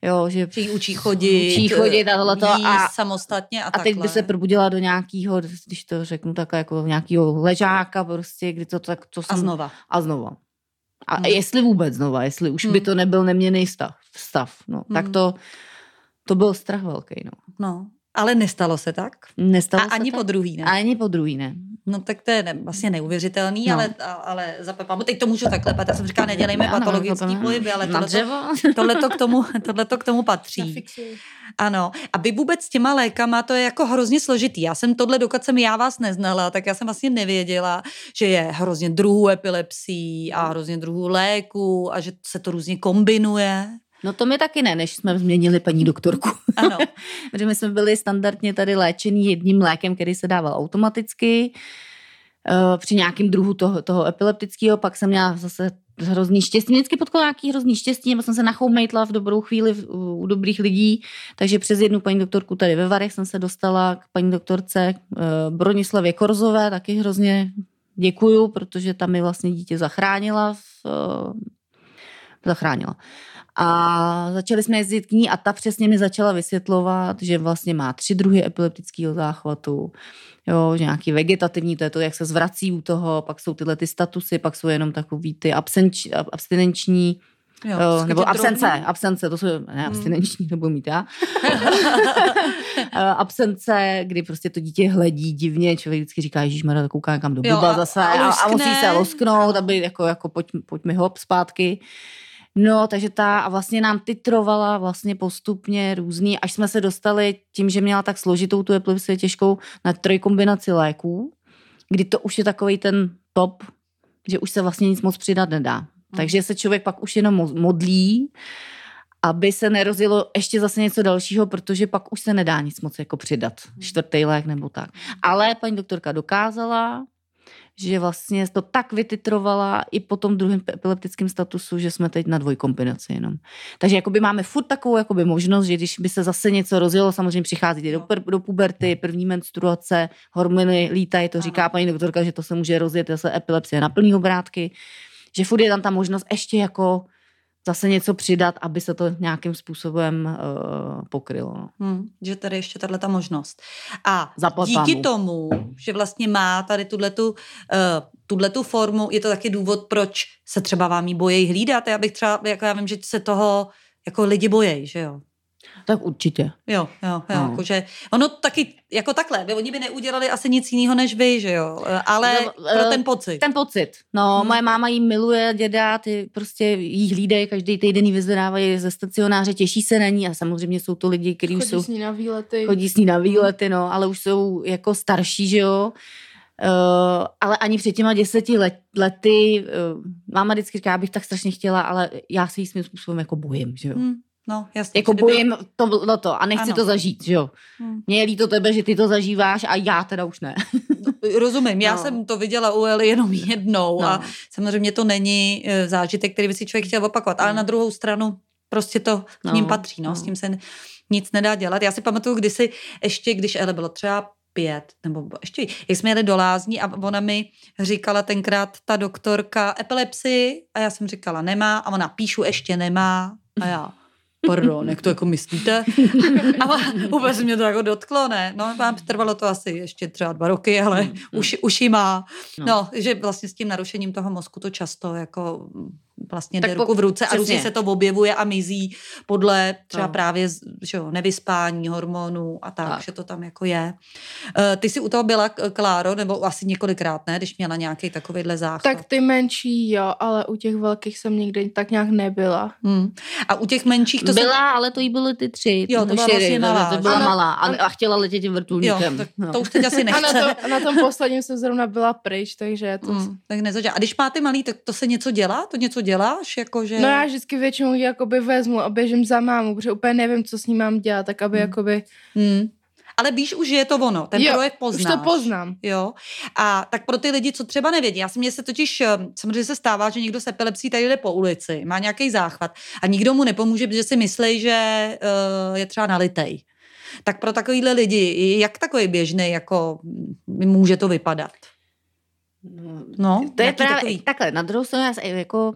jo, že jí učí chodit, Učí chodit a tohleto a- samostatně a, a teď by se probudila do nějakého, když to řeknu takhle, jako nějakého ležáka prostě, kdy to tak, to A jsem, znova. A znova. A Hmm. jestli vůbec znova, jestli už by Hmm. to nebyl neměný stav, stav no, tak Hmm. to, to byl strach velký, no. No. Ale nestalo se tak? Nestalo A se ani tak? po druhý, ne? Ani po druhý, ne. No tak to je ne, vlastně neuvěřitelný, No. ale, ale za Pepa, teď to můžu takhle, já jsem říkala, nedělejme Ano, patologický to- pohyby, ale (laughs) tohleto, k tomu, tohleto k tomu patří. Ano. A vy vůbec s těma lékama, to je jako hrozně složitý. Já jsem tohle, dokud jsem já vás neznala, tak já jsem vlastně nevěděla, že je hrozně druhů epilepsí a hrozně druhů léků a že se to různě kombinuje. No to mi taky ne, než jsme změnili paní doktorku. Ano. (laughs) Protože my jsme byli standardně tady léčení jedním lékem, který se dával automaticky eh, při nějakém druhu toho, toho epileptického, pak jsem měla zase hrozný štěstí. Vždycky potkalo nějaký hrozný štěstí, nebo jsem se nachoumejtla v dobrou chvíli u, dobrých lidí, takže přes jednu paní doktorku tady ve Varech jsem se dostala k paní doktorce uh, Bronislavě Korzové, taky hrozně děkuju, protože tam mi vlastně dítě zachránila. V, uh, zachránila. A začali jsme jezdit k ní a ta přesně mi začala vysvětlovat, že vlastně má tři druhy epileptického záchvatu, jo, že nějaký vegetativní, to je to, jak se zvrací u toho, pak jsou tyhle ty statusy, pak jsou jenom takový ty absenč, ab- abstinenční, Jo, jo, nebo absence, drobný. absence, to jsou, ne, Hmm. abstinenční, nebudu mít já. (laughs) Eh, absence, kdy prostě to dítě hledí divně, člověk vždycky říká, Ježíš Mara, kouká někam do blba a- zase a a, a, musí se luskne. losknout, aby jako, jako pojď, pojď mi hop zpátky. No, takže ta a vlastně nám titrovala vlastně postupně různý, až jsme se dostali tím, že měla tak složitou tu epilepsii těžkou na trojkombinaci léků, kdy to už je takový ten top, že už se vlastně nic moc přidat nedá. Takže se člověk pak už jenom mo- modlí, aby se nerozjelo ještě zase něco dalšího, protože pak už se nedá nic moc jako přidat. Čtvrtý lék nebo tak. Ale paní doktorka dokázala, že vlastně to tak vytitrovala i po tom druhém epileptickém statusu, že jsme teď na dvojkombinaci jenom. Takže jakoby máme furt takovou jakoby možnost, že když by se zase něco rozjelo, samozřejmě přichází do, per- do puberty, první menstruace, hormony lítají, to říká paní doktorka, že to se může rozjet zase epilepsie na plný obrátky, že furt je tam ta možnost ještě jako zase něco přidat, aby se to nějakým způsobem uh, pokrylo. no. Hmm, že tady ještě tahle ta možnost. A Zaplať díky pámu. tomu, že vlastně má tady tuhletu, uh, tuhletu formu, je to taky důvod, proč se třeba vám jí bojejí hlídat. Já bych třeba, jako já vím, že se toho jako lidi bojejí, že jo. Tak určitě. Jo, jo, jo, No. jakože, ono taky, jako takhle, by, oni by neudělali asi nic jiného než vy, že jo, Eh, ale No, pro eh, ten pocit. Ten pocit. No, Hmm. moje máma jí miluje, děda, ty prostě jí hlídají, každý týden jí vyzvedávají ze stacionáře, těší se na ní a samozřejmě jsou to lidi, kteří už Chodí jsou, s ní na výlety. chodí s ní na výlety, no, ale už jsou jako starší, že jo. Uh, ale ani před těma deseti let, lety, uh, máma vždycky říká, já bych tak strašně chtěla, ale já se jí svým způsobem jako bojím, že jo. Hmm, no, jasně. Jako bojím to, no to a nechci Ano. to zažít, že jo. Hmm. Mně je líto tebe, že ty to zažíváš a já teda už ne. Rozumím, já No. jsem to viděla u Eli jenom jednou No. a samozřejmě to není eh, zážitek, který by si člověk chtěl opakovat, ale Mm. na druhou stranu prostě to k No, ním patří, no, no. s tím se nic nedá dělat. Já si pamatuju kdysi ještě, když Eli bylo třeba pět, nebo ještě, jak jsme jeli do Lázní a ona mi říkala tenkrát ta doktorka epilepsii a já jsem říkala nemá a ona píšu ještě nemá a já pardon, jak to jako myslíte? (laughs) A vůbec mě to jako dotklo, ne? No, vám trvalo to asi ještě třeba dva roky, ale mm, už, už ji má. No. no, že vlastně s tím narušením toho mozku to často jako vlastně tak jde ruku v ruce přesně. a různě se to objevuje a mizí podle třeba no. právě že jo, nevyspání, hormonů a tak, tak, že to tam jako je. Uh, ty jsi u toho byla, Kláro, nebo asi několikrát, ne, když měla nějaký takovýhle záchvat? Tak ty menší, jo, ale u těch velkých jsem nikdy tak nějak nebyla. Hmm. A u těch menších to Byla, jsem... ale to jí byly ty tři. Jo, to byla vlastně malá. To byla ano, malá a, a chtěla letět tím vrtulníkem. Jo, tak no. to už teď asi nechce. (laughs) A na, to, na tom posledním jsem zrovna byla pryč, takže to... Hmm, tak nezačala. A když máte malý, tak to se něco dělá? To něco děláš? Jakože... No já vždycky většinou ji jakoby vezmu a běžím za mámu, protože úplně nevím, co s ní mám dělat, tak aby hmm. jakoby... Hmm. Ale víš už, že je to ono, ten jo, projekt poznáš. už to poznám. Jo. A tak pro ty lidi, co třeba nevědí, já si mě se totiž, eh, samozřejmě se stává, že někdo s epilepsí tady jde po ulici, má nějaký záchvat a nikdo mu nepomůže, protože si myslí, že uh, je třeba nalitej. Tak pro takovýhle lidi, jak takový běžný, jako může to vypadat? No, no to je právě takový? takhle. Na druhou stranu, jako uh,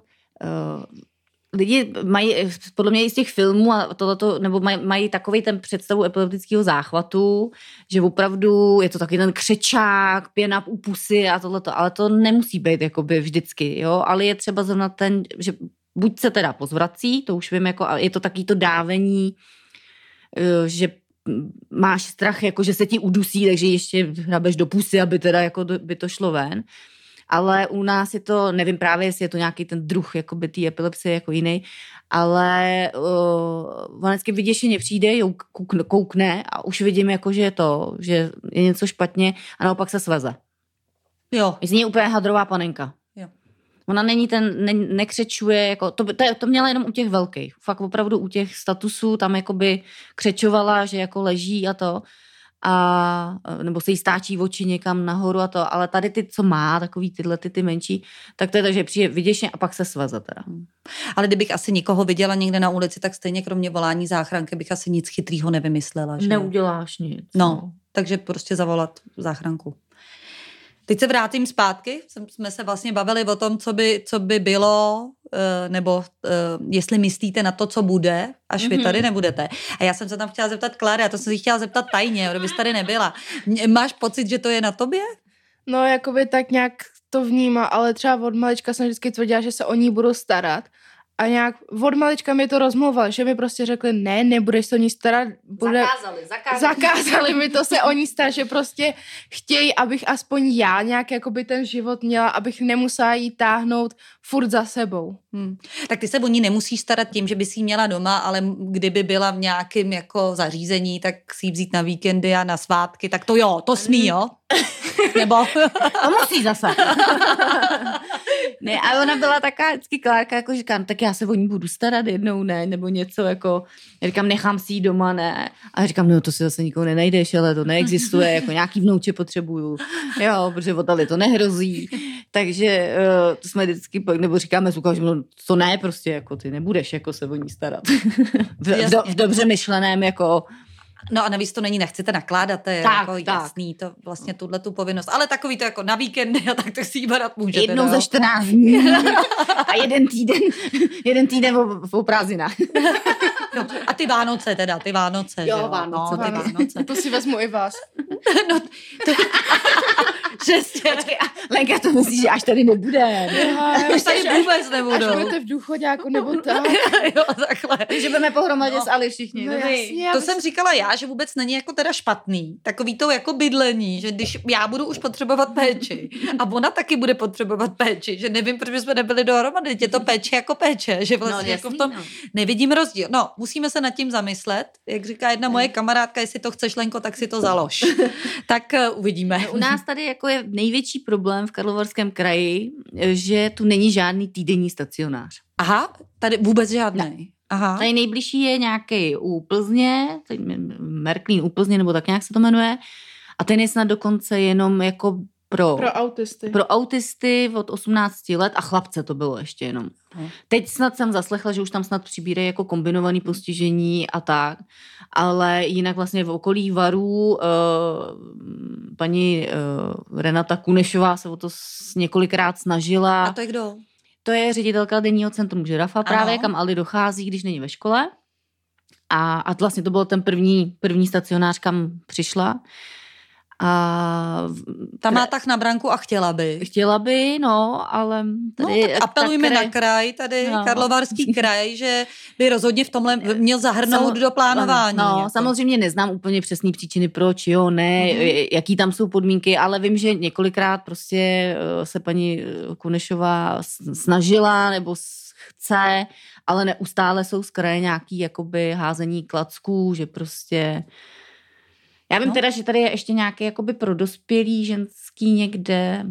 lidi mají, podle mě i z těch filmů a tohleto, nebo mají, mají takový ten představu epileptického záchvatu, že opravdu je to taky ten křečák, pěna u pusy a tohleto, ale to nemusí být jakoby vždycky, jo, ale je třeba zrovna ten, že buď se teda pozvrací, to už vím, jako, je to taky to dávení, eh, že máš strach, jako že se ti udusí, takže ještě hrabeš do pusy, aby teda jako by to šlo ven ale u nás je to, nevím právě, jestli je to nějaký ten druh jakoby té epilepsie jako jiný, ale uh, on vždycky vyděšeně přijde, koukne, koukne a už vidím, jako, že je to, že je něco špatně a naopak se sveze. Jo. Z ní úplně hadrová panenka. Jo. Ona není ten, ne, nekřečuje, jako, to, to, to měla jenom u těch velkých. Fakt opravdu u těch statusů tam jakoby křečovala, že jako leží a to a nebo se jí stáčí oči někam nahoru a to, ale tady ty, co má, takový tyhle ty, ty menší, tak to je tak, že přijde vyděšně a pak se sveze teda. Ale kdybych asi nikoho viděla někde na ulici, tak stejně kromě volání záchranky bych asi nic chytrýho nevymyslela. Že? Neuděláš nic. No, no, takže prostě zavolat záchranku. Teď se vrátím zpátky. Jsme se vlastně bavili o tom, co by, co by bylo, eh, nebo eh, jestli myslíte na to, co bude, až vy mm-hmm. tady nebudete. A já jsem se tam chtěla zeptat Kláry, a to jsem si chtěla zeptat tajně, kdybyste tady nebyla. Máš pocit, že to je na tobě? No, jakoby tak nějak to vnímá, ale třeba od malička jsem vždycky tvrdila, že se o ní budu starat a nějak od malička mi to rozmluval, že mi prostě řekli, ne, nebudeš se o ní starat. Bude... Zakázali, zakázali. Zakázali mi to se o ní starat, že prostě chtějí, abych aspoň já nějak jakoby ten život měla, abych nemusela jí táhnout furt za sebou. Hmm. Tak ty se o ní nemusíš starat tím, že by si ji měla doma, ale kdyby byla v nějakém jako zařízení, tak si ji vzít na víkendy a na svátky, tak to jo, to smí, jo? (laughs) Nebo? to musí zase. (laughs) ne, a ona byla taká vždycky Klárka, jako říkám, tak já se o ní budu starat jednou, ne, nebo něco jako, já říkám, nechám si ji doma, ne. A říkám, no to si zase nikoho nenajdeš, ale to neexistuje, jako nějaký vnouče potřebuju, jo, protože tady to nehrozí. Takže uh, to jsme vždycky, nebo říkáme s že no, to ne, prostě jako ty nebudeš jako se o ní starat. v, v, do, v dobře myšleném jako No a navíc to není, nechcete nakládat, to je tak, jako tak. jasný, to vlastně tuhle tu povinnost. Ale takový to jako na víkendy a tak to si jí barat můžete. Jednou no. za 14 dní (laughs) a jeden týden, jeden týden v, v prázdninách. (laughs) no, a ty Vánoce teda, ty Vánoce. Jo, Vánoce. No, ty Vánoce. To si vezmu i vás. (laughs) no, to, (laughs) Přesně. Lenka to myslí, že až tady nebude. Až tady vůbec nebudou. Až budete v důchodáku nebo (laughs) tak. jo, takhle. Že budeme pohromadě no. s Ali všichni. No, jasně, to jsem říkala já, že vůbec není jako teda špatný. Takový to jako bydlení, že když já budu už potřebovat péči a ona taky bude potřebovat péči, že nevím, proč jsme nebyli dohromady. Je to péče jako péče, že vlastně no, jasný, jako v tom no. nevidím rozdíl. No, musíme se nad tím zamyslet. Jak říká jedna moje kamarádka, jestli to chceš, Lenko, tak si to založ. (laughs) tak uh, uvidíme. No, u nás tady jako je největší problém v Karlovarském kraji, že tu není žádný týdenní stacionář. Aha, tady vůbec žádný. Ne. Aha. Tady nejbližší je nějaký u Plzně, Merklín u Plzně, nebo tak nějak se to jmenuje. A ten je snad dokonce jenom jako pro, Pro autisty. pro autisty od 18 let a chlapce to bylo ještě jenom. No. Teď snad jsem zaslechla, že už tam snad přibírají jako kombinovaný postižení a tak, ale jinak vlastně v okolí Varů uh, paní uh, Renata Kunešová se o to s- několikrát snažila. A to je kdo? To je ředitelka denního centrum Žirafa právě, Ano. kam Ali dochází, když není ve škole. A, a vlastně to byl ten první, první stacionář, kam přišla. A Ta má tak na branku a chtěla by. chtěla by, no, ale No, tady... tak apelujme ta na kraj, tady No. Karlovarský (laughs) kraj, že by rozhodně v tomhle měl zahrnout Samo- do plánování. No, jako. samozřejmě neznám úplně přesné příčiny, proč, jo, ne, Mhm. mm-hmm. jaký tam jsou podmínky, ale vím, že několikrát prostě eh, se paní eh, Kunešová snažila nebo chce, ale neustále jsou z kraje nějaký jakoby házení klacků, že prostě... Já vím No. teda, že tady je ještě nějaký jakoby pro dospělý ženský někde,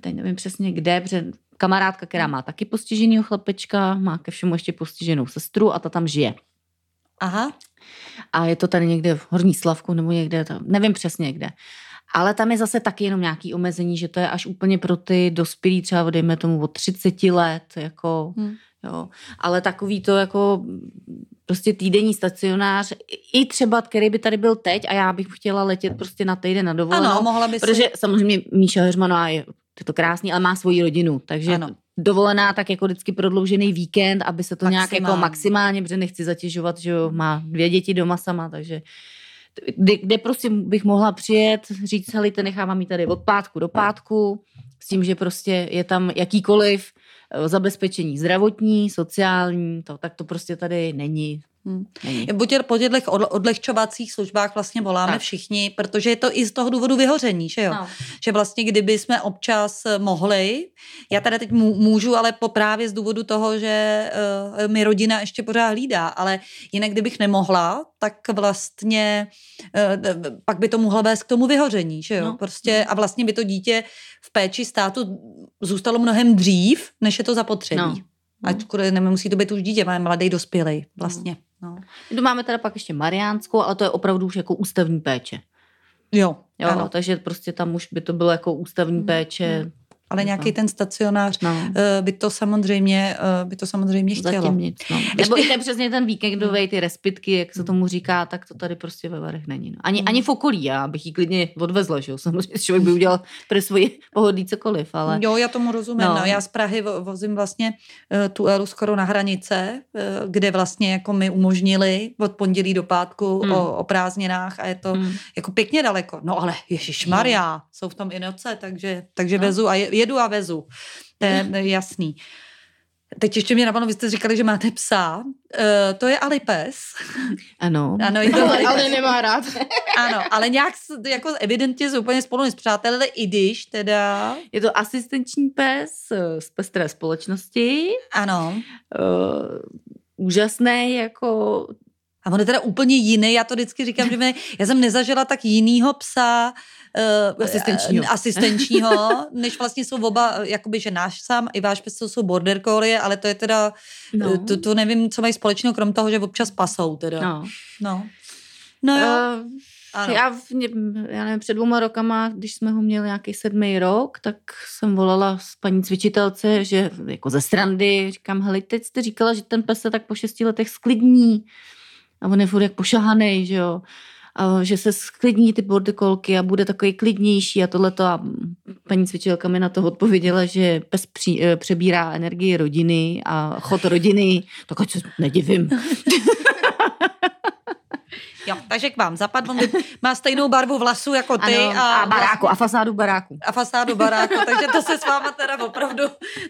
teď nevím přesně kde, protože kamarádka, která má taky postiženýho chlapečka, má ke všemu ještě postiženou sestru a ta tam žije. Aha, A je to tady někde v Horní Slavku nebo někde, tam, nevím přesně kde. Ale tam je zase taky jenom nějaký omezení, že to je až úplně pro ty dospělí, třeba dejme tomu od 30 let, jako, Hm. Jo. Ale takový to jako prostě týdenní stacionář, i třeba, který by tady byl teď a já bych chtěla letět prostě na týden na dovolenou. ano, mohla by si... Protože samozřejmě Míša Heřmanová je, je to krásný, ale má svoji rodinu, takže Ano. dovolená tak jako vždycky prodloužený víkend, aby se to Maximálně. nějak jako Maximálně. protože nechci zatěžovat, že jo, má dvě děti doma sama, takže kde, kde prostě bych mohla přijet, říct, hele, te nechávám jí tady od pátku do pátku, s tím, že prostě je tam jakýkoliv zabezpečení zdravotní, sociální, to, tak to prostě tady není. Hm. není. Buď po těchto odle- odlehčovacích službách vlastně voláme Tak. všichni, protože je to i z toho důvodu vyhoření, že jo? No. Že vlastně kdyby jsme občas eh, mohli, já tady teď mů- můžu, ale po právě z důvodu toho, že uh, mi rodina ještě pořád hlídá, ale jinak kdybych nemohla, tak vlastně uh, pak by to mohlo vést k tomu vyhoření, že jo? No. Prostě a vlastně by to dítě v péči státu zůstalo mnohem dřív, než je to zapotřebí. No. Ačkoliv nemusí to být už dítě, máme mladý dospělý vlastně. No. My tu máme teda pak ještě Mariánskou, ale to je opravdu už jako ústavní péče. Jo, Jo, ano. takže prostě tam už by to bylo jako ústavní Mm, péče. Ale nějaký ten stacionář No, eh, by to samozřejmě, eh, by to samozřejmě chtělo. zatím nic. No. Nebo i ten přesně ten víkendový, ty respitky, jak se tomu říká, tak to tady prostě ve Varech není. No. Ani, Mm. ani v okolí, já bych ji klidně odvezla, že jo. Samozřejmě člověk by udělal pro svoji pohodlí cokoliv, ale... Jo, já tomu rozumím. No. No. No, já z Prahy vo- vozím vlastně eh, tu Elu skoro na hranice, kde vlastně jako mi umožnili od pondělí do pátku Hmm. o, o prázdninách a je to Mm. jako pěkně daleko. No ale Ježíš Maria, jsou v tom i noce, takže, takže No. vezu a je, jedu a vezu. To je (laughs) jasný. Teď ještě mě napadlo, vy jste říkali, že máte psa. Uh, to je Alipes. (laughs) Ano. Ano, je to Ale, ale nemá rád. (laughs) Ano, ale nějak jako evidentně se úplně spolu nespřátelili, i když teda... Je to asistenční pes eh, z pestré společnosti. Ano. Uh, úžasný, jako A on je teda úplně jiný, já to vždycky říkám, že mě, já jsem nezažila tak jinýho psa, uh, Asistenčního. asistenčního, (laughs) než vlastně jsou oba, eh, jakoby, že náš sám i váš pes to jsou border collie, ale to je teda, No. to, to nevím, co mají společného, krom toho, že občas pasou teda. no. No, no jo, Uh, ano. Já, v, já nevím, před dvěma rokama, když jsme ho měli nějaký sedmý rok, tak jsem volala s paní cvičitelce, že jako ze srandy, říkám, hele, teď jste říkala, že ten pes se tak po šesti letech sklidní. A on je furt jak pošahaný, že jo. A že se sklidní ty bordekolky a bude takový klidnější a tohleto. A paní cvičitelka mi na to odpověděla, že pes při, eh, přebírá energii rodiny a chod rodiny. Tak ať se nedivím. (laughs) jo, takže k vám zapadl, on má stejnou barvu vlasů jako ty Ano, a, a baráku, a fasádu baráku. a fasádu baráku, takže to se s váma teda opravdu,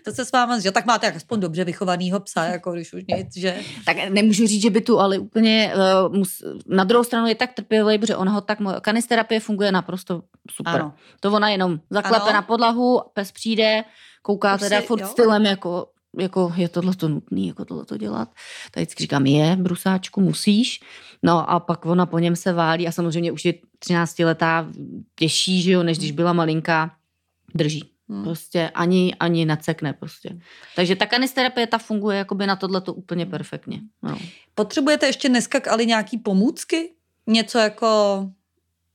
to se s váma, že tak máte jak aspoň dobře vychovanýho psa, jako když už nic, že? Tak nemůžu říct, že by tu, ale úplně uh, mus, na druhou stranu je tak trpělivý, protože ona ho tak, kanisterapie funguje naprosto super. Ano. To ona jenom zaklepe Ano. na podlahu, pes přijde, kouká Už teda si- furt jo. stylem, jako, jako je tohle to nutný, jako tohle to dělat. Tak vždycky říkám, je, brusáčku, musíš. No a pak ona po něm se válí a samozřejmě už je 13 letá těžší, že jo, než když byla malinká, drží. Hmm. Prostě ani, ani necekne prostě. Takže ta kanisterapie ta funguje jakoby na tohle to úplně perfektně. No. Potřebujete ještě dneska k Ali nějaký pomůcky? Něco jako,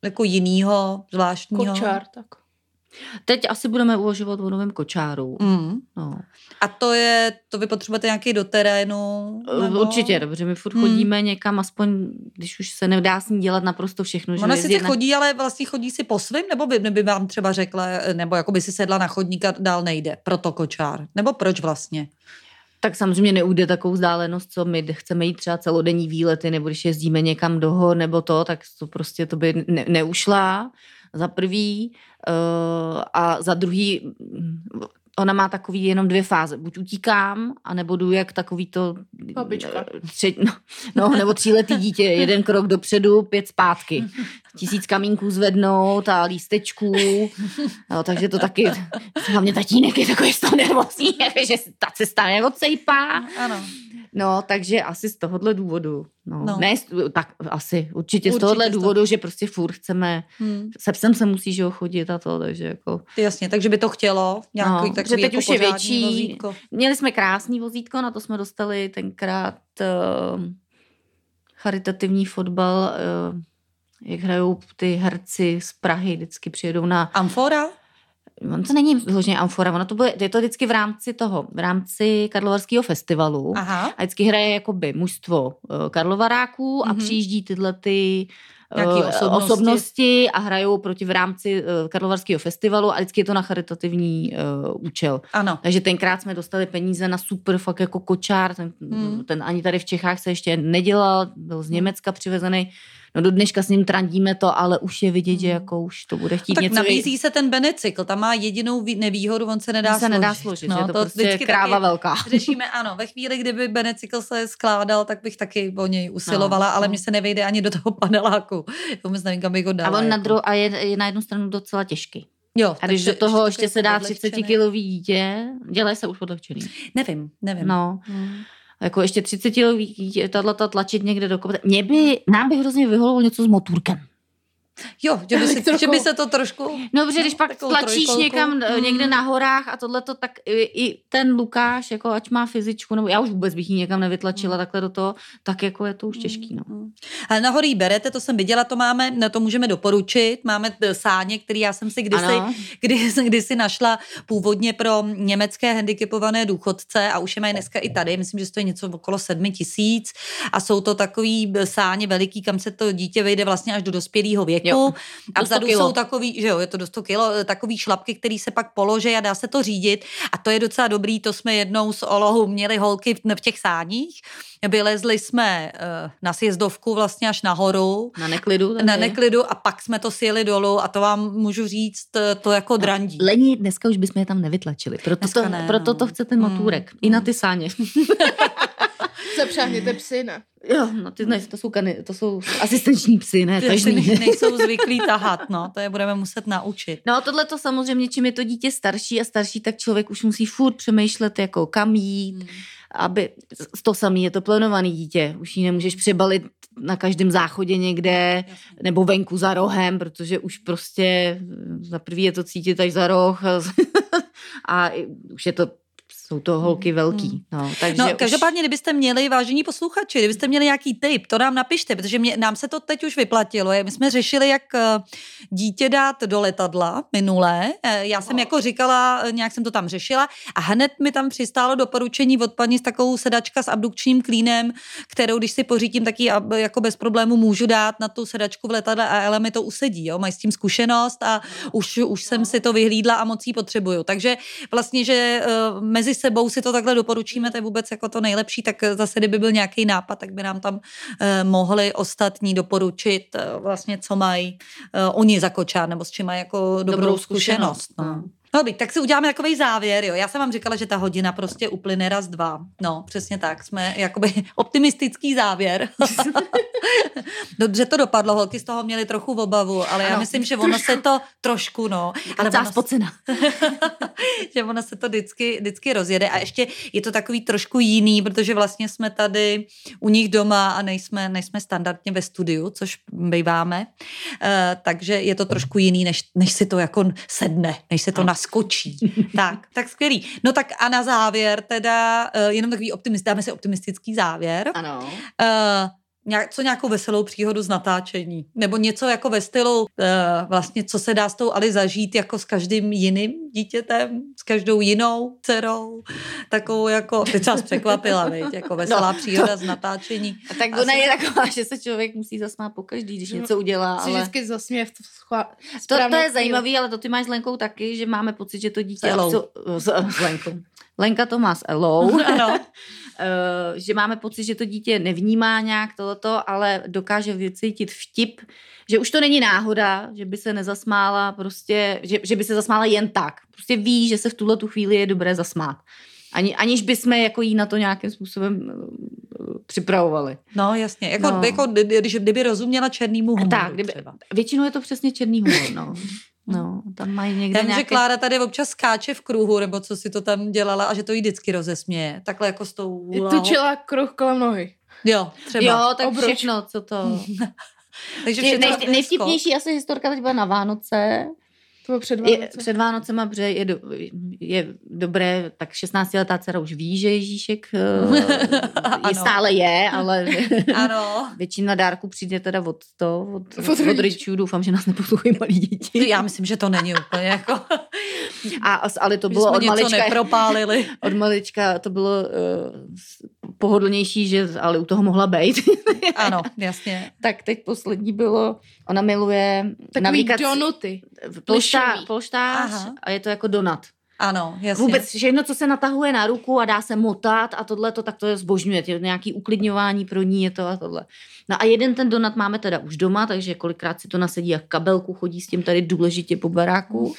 jako jinýho, zvláštního? Kočár, tak. Teď asi budeme uvažovat o novém kočáru. Mm. No. A to je, to vy potřebujete nějaký do terénu? Nebo? Určitě, dobře, my furt Hmm. chodíme někam, aspoň když už se nedá s ní dělat naprosto všechno. že Ona sice na- chodí, ale vlastně chodí si po svým, nebo by, by vám třeba řekla, nebo jako by si sedla na chodník a dál nejde, proto kočár. Nebo proč vlastně? Tak samozřejmě neujde takovou vzdálenost, co my chceme jít třeba celodenní výlety, nebo když jezdíme někam do hor nebo to, tak to prostě to by ne, neušla za prvý a za druhý ona má takový jenom dvě fáze. Buď utíkám, anebo jdu jak takový to... Babička. Tři, no, no, nebo tříletý dítě. Jeden krok dopředu, pět zpátky. Tisíc kamínků zvednout a lístečků. No, takže to taky... Hlavně tatínek je takový z toho nervózní, (laughs) že ta cesta neodsejpá. Ano. No, takže asi z tohohle důvodu. No, No. Ne, tak asi, určitě, z Určitě tohohle z toho. důvodu, že prostě furt chceme, Hmm. se psem se musí, že jo, chodit a to, takže jako... Jasně, takže by to chtělo nějaký No, takový že teď jako už je větší. Vozítko. Měli jsme krásný vozítko, na to jsme dostali tenkrát uh, charitativní fotbal, uh, jak hrajou ty herci z Prahy, vždycky přijedou na... Amfora? On to není vyloženě amfora, ono to bylo, je to vždycky v rámci toho, v rámci Karlovarského festivalu. Aha. A vždycky hraje jakoby mužstvo eh, Karlovaráků a Mhm. přijíždí tyhle ty Nějaký eh, osobnosti. osobnosti a hrajou proti v rámci eh, Karlovarského festivalu a vždycky je to na charitativní uh, účel. Ano. Takže tenkrát jsme dostali peníze na super fakt jako kočár, ten, Hmm. ten ani tady v Čechách se ještě nedělal, byl z Německa přivezený. No do dneška s ním trandíme to, ale už je vidět, že Hmm. jako už to bude chtít tak něco nabízí se ten benecykl, tam má jedinou vý- nevýhodu, on se nedá se složit. nedá složit, no, že to, prostě je vždycky kráva velká. (laughs) Řešíme, ano, ve chvíli, kdyby benecykl se skládal, tak bych taky o něj usilovala, No, ale no. mě se nevejde ani do toho paneláku. Vůbec nevím, kam bych ho A dala. on na, jako. dru- a je, je na jednu stranu docela těžký. Jo, A když takže do toho ještě se dá odlehčený. 30 kilový dítě, dělají se už odlehčený. Nevím, nevím. No, Hmm. Jako ještě 30 kilový dítě, tato tlačit někde do kopce. Mě by, nám by hrozně vyhovovalo něco s motorkem. Jo, že by, (laughs) Elektrokou. že by se to trošku... No, protože když pak tlačíš trojkolku. někam eh, Mm. někde na horách a tohleto, tak i, i ten Lukáš, jako ať má fyzičku, nebo já už vůbec bych ji někam nevytlačila takhle do toho, tak jako je to už těžký, no. Mm. Ale na hory jí berete, to jsem viděla, to máme, na to můžeme doporučit. Máme t- sáně, který já jsem si kdysi, Ano. kdy, (laughs) kdysi našla původně pro německé handicapované důchodce a už je mají dneska i tady. Myslím, že stojí něco okolo sedmi tisíc a jsou to takový b- sáně veliký, kam se to dítě vejde vlastně až do dospělého věku. Jo. A Do 100 vzadu kilo. jsou takový, že jo, je to do 100 kilo, eh, takový šlapky, který se pak položí a dá se to řídit. A to je docela dobrý, to jsme jednou s Olohou měli holky v, v těch sáních. Vylezli jsme eh, na sjezdovku vlastně až nahoru, Na neklidu. na neklidu a pak jsme to sjeli dolů a to vám můžu říct, eh, to jako drandí. Lení, dneska už bychom je tam nevytlačili. Proto, Dneska to, ne, proto no. to chce ten Mm, motůrek. I na ty sáně. (laughs) (laughs) Zapřáhněte psy, ne? Jo, no ty ne, to jsou, kany, to jsou asistenční psy, ne Ty tažný. ne- (laughs) nejsou zvyklí tahat, no, to je budeme muset naučit. No tohle to samozřejmě, čím je to dítě starší a starší, tak člověk už musí furt přemýšlet, jako kam jít, Hmm. aby to samé je to plánovaný dítě. Už ji nemůžeš přebalit na každém záchodě někde, nebo venku za rohem, protože už prostě za prvý je to cítit až za roh a, (laughs) a už je to jsou to holky velký. No, takže No, už- každopádně, kdybyste měli, vážení posluchači, kdybyste měli nějaký tip, to nám napište, protože mě, nám se to teď už vyplatilo. My jsme řešili, jak eh, dítě dát do letadla minulé. Eh, Já jsem jako říkala, eh, nějak jsem to tam řešila a hned mi tam přistálo doporučení od paní s takovou sedačka s abdukčním klínem, kterou, když si pořídím, tak ji jako bez problému můžu dát na tu sedačku v letadle a Ela mi to usedí. Jo? Mají s tím zkušenost a už, už jsem si to vyhlídla a moc ji potřebuju. Takže vlastně, že mezi sebou si to takhle doporučíme, to je vůbec jako to nejlepší, tak zase, kdyby byl nějaký nápad, tak by nám tam eh, mohli ostatní doporučit eh, vlastně, co mají eh, oni za kočár, nebo s čím mají jako dobrou, Dobrou dobrou zkušenost, zkušenost. No. No. Dobrý, tak si uděláme takový závěr, jo. Já jsem vám říkala, že ta hodina prostě uplyne raz, dva. No, přesně tak. Jsme jakoby (laughs) optimistický závěr. (laughs) Dobře to dopadlo, holky z toho měly trochu obavu, ale já Ano, myslím, že ono se to trošku, no. ale ono, spocena. (laughs) že ono se to vždycky, vždycky rozjede a ještě je to takový trošku jiný, protože vlastně jsme tady u nich doma a nejsme, nejsme standardně ve studiu, což býváme, uh, takže je to trošku jiný, než, než si to jako sedne, než se to No. Naskočí. (laughs) tak, tak skvělý. No tak a na závěr teda, uh, jenom takový optimist, dáme si optimistický závěr. Ano. Uh, nějak, co nějakou veselou příhodu z natáčení. Nebo něco jako ve stylu, uh, vlastně, co se dá s tou Ali zažít jako s každým jiným dítětem, s každou jinou dcerou. Takovou jako, teď vás překvapila, viď? jako veselá no, příhoda to... z natáčení. A tak ona Asi... je taková, že se člověk musí zasmát po každý, když no, něco udělá. ale... vždycky zasměje v schvál... to, to je zajímavé, ale to ty máš s Lenkou taky, že máme pocit, že to dítě... S, s, s Lenkou. Lenka to má s Elou. (laughs) ano. Eh, že máme pocit, že to dítě nevnímá nějak tohoto, ale dokáže vycítit vtip, že už to není náhoda, že by se nezasmála prostě, že, že by se zasmála jen tak. Prostě ví, že se v tuhle tu chvíli je dobré zasmát. Ani, aniž bychom jako jí na to nějakým způsobem uh, připravovali. No jasně, jako, no. jako když, kdyby rozuměla černýmu humoru Tak, kdyby, většinou je to přesně černý humor, no. No, (laughs) tam mají někde Já nějaké... že Klára tady občas skáče v kruhu, nebo co si to tam dělala a že to jí vždycky rozesměje. Takhle jako s tou Tučila kruh kolem nohy. Jo, třeba. Jo, tak Obruč. všechno, co to... (laughs) Takže všechno nej, nejvtipnější asi historka teď byla na Vánoce, to bylo před Vánoce. Je, před Vánocema, protože je, do, je dobré, tak 16-letá dcera už ví, že Ježíšek uh, (laughs) je stále je, ale (laughs) ano. (laughs) většina dárků přijde teda od to, od, od, od rodičů. Doufám, že nás neposlouchají malí děti. Já myslím, že to není úplně jako... A, ale to bylo od malička... nepropálili. Od malička to bylo uh, pohodlnější, že ale u toho mohla být. ano, jasně. tak teď poslední bylo, ona miluje Takový navigaci. donuty. Polštá, polštář a je to jako donat. Ano, jasně. Vůbec všechno, co se natahuje na ruku a dá se motat a tohle, to, tak to je zbožňuje. Je nějaký uklidňování pro ní je to a tohle. No a jeden ten donat máme teda už doma, takže kolikrát si to nasedí jak kabelku, chodí s tím tady důležitě po baráku.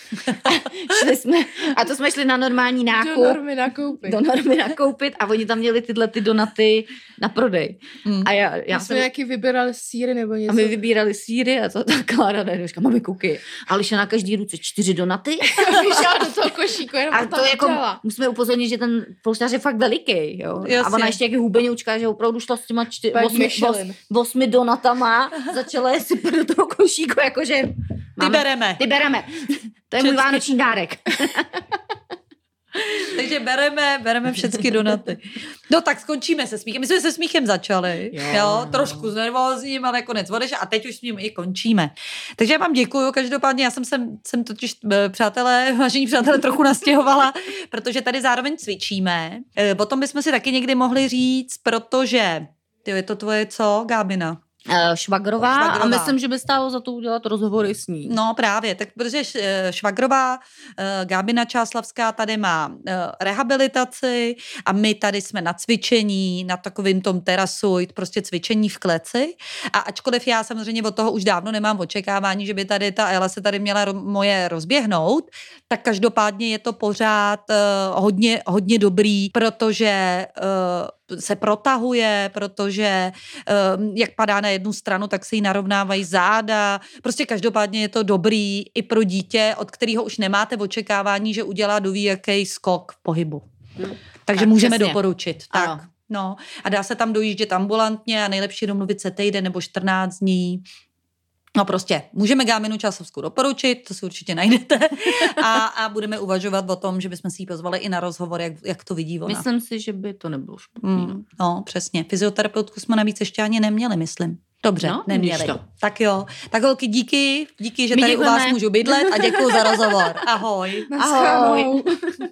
(laughs) šli jsme, a to jsme šli na normální nákup. Do normy nakoupit. Do normy nakoupit a oni tam měli tyhle ty donaty na prodej. Hmm. A já, já jsme jsem, jaký vybírali síry nebo něco. A my vybírali síry a to (laughs) tak Klára ne, říká, máme kuky. Ale na každý ruce čtyři donaty. (laughs) do toho košíku, jenom a to jako, musíme upozornit, že ten polštář je fakt veliký. Jo? A ona ještě jak hubeňoučka, že opravdu šla s těma čtyři, osmi donatama, (laughs) začala je sypat do toho košíku, jakože... Ty bereme. Ty bereme. To je můj vánoční dárek. (laughs) (laughs) Takže bereme, bereme všechny donaty. No tak skončíme se smíchem. My jsme se smíchem začali, jo. jo trošku s nervózním, ale konec odešel a teď už s ním i končíme. Takže já vám děkuju, každopádně já jsem sem, sem totiž, eh, přátelé, (laughs) vážení přátelé, trochu nastěhovala, (laughs) protože tady zároveň cvičíme. Eh, o tom bychom si taky někdy mohli říct, protože jo, je to tvoje co, Gábina? Eh, švagrová, švagrová a myslím, že by stálo za to udělat rozhovory s ní. No právě, tak protože eh, Švagrová, eh, Gábina Čáslavská tady má rehabilitaci a my tady jsme na cvičení, na takovým tom terasu, prostě cvičení v kleci a ačkoliv já samozřejmě od toho už dávno nemám očekávání, že by tady ta Ela se tady měla moje rozběhnout, tak každopádně je to pořád hodně, hodně dobrý, protože se protahuje, protože jak padá na jednu stranu, tak se jí narovnávají záda. Prostě každopádně je to dobrý i pro dítě, od kterého už nemáte očekávání, že udělá doví jaký skok v pohybu. Hmm. Takže tak, můžeme přesně. doporučit. Tak. Ano. No, a dá se tam dojíždět ambulantně a nejlepší domluvit se týden nebo 14 dní. No prostě, můžeme Gáminu Časovskou doporučit, to si určitě najdete a, a budeme uvažovat o tom, že bychom si ji pozvali i na rozhovor, jak, jak to vidí ona. Myslím si, že by to nebylo špatné. Mm, no, přesně. Fyzioterapeutku jsme navíc ještě ani neměli, myslím. Dobře, no, neměli. To. Tak jo. Tak holky, díky, díky, že My tady děkujeme. u vás můžu bydlet a děkuji za rozhovor. Ahoj. Ahoj. (laughs)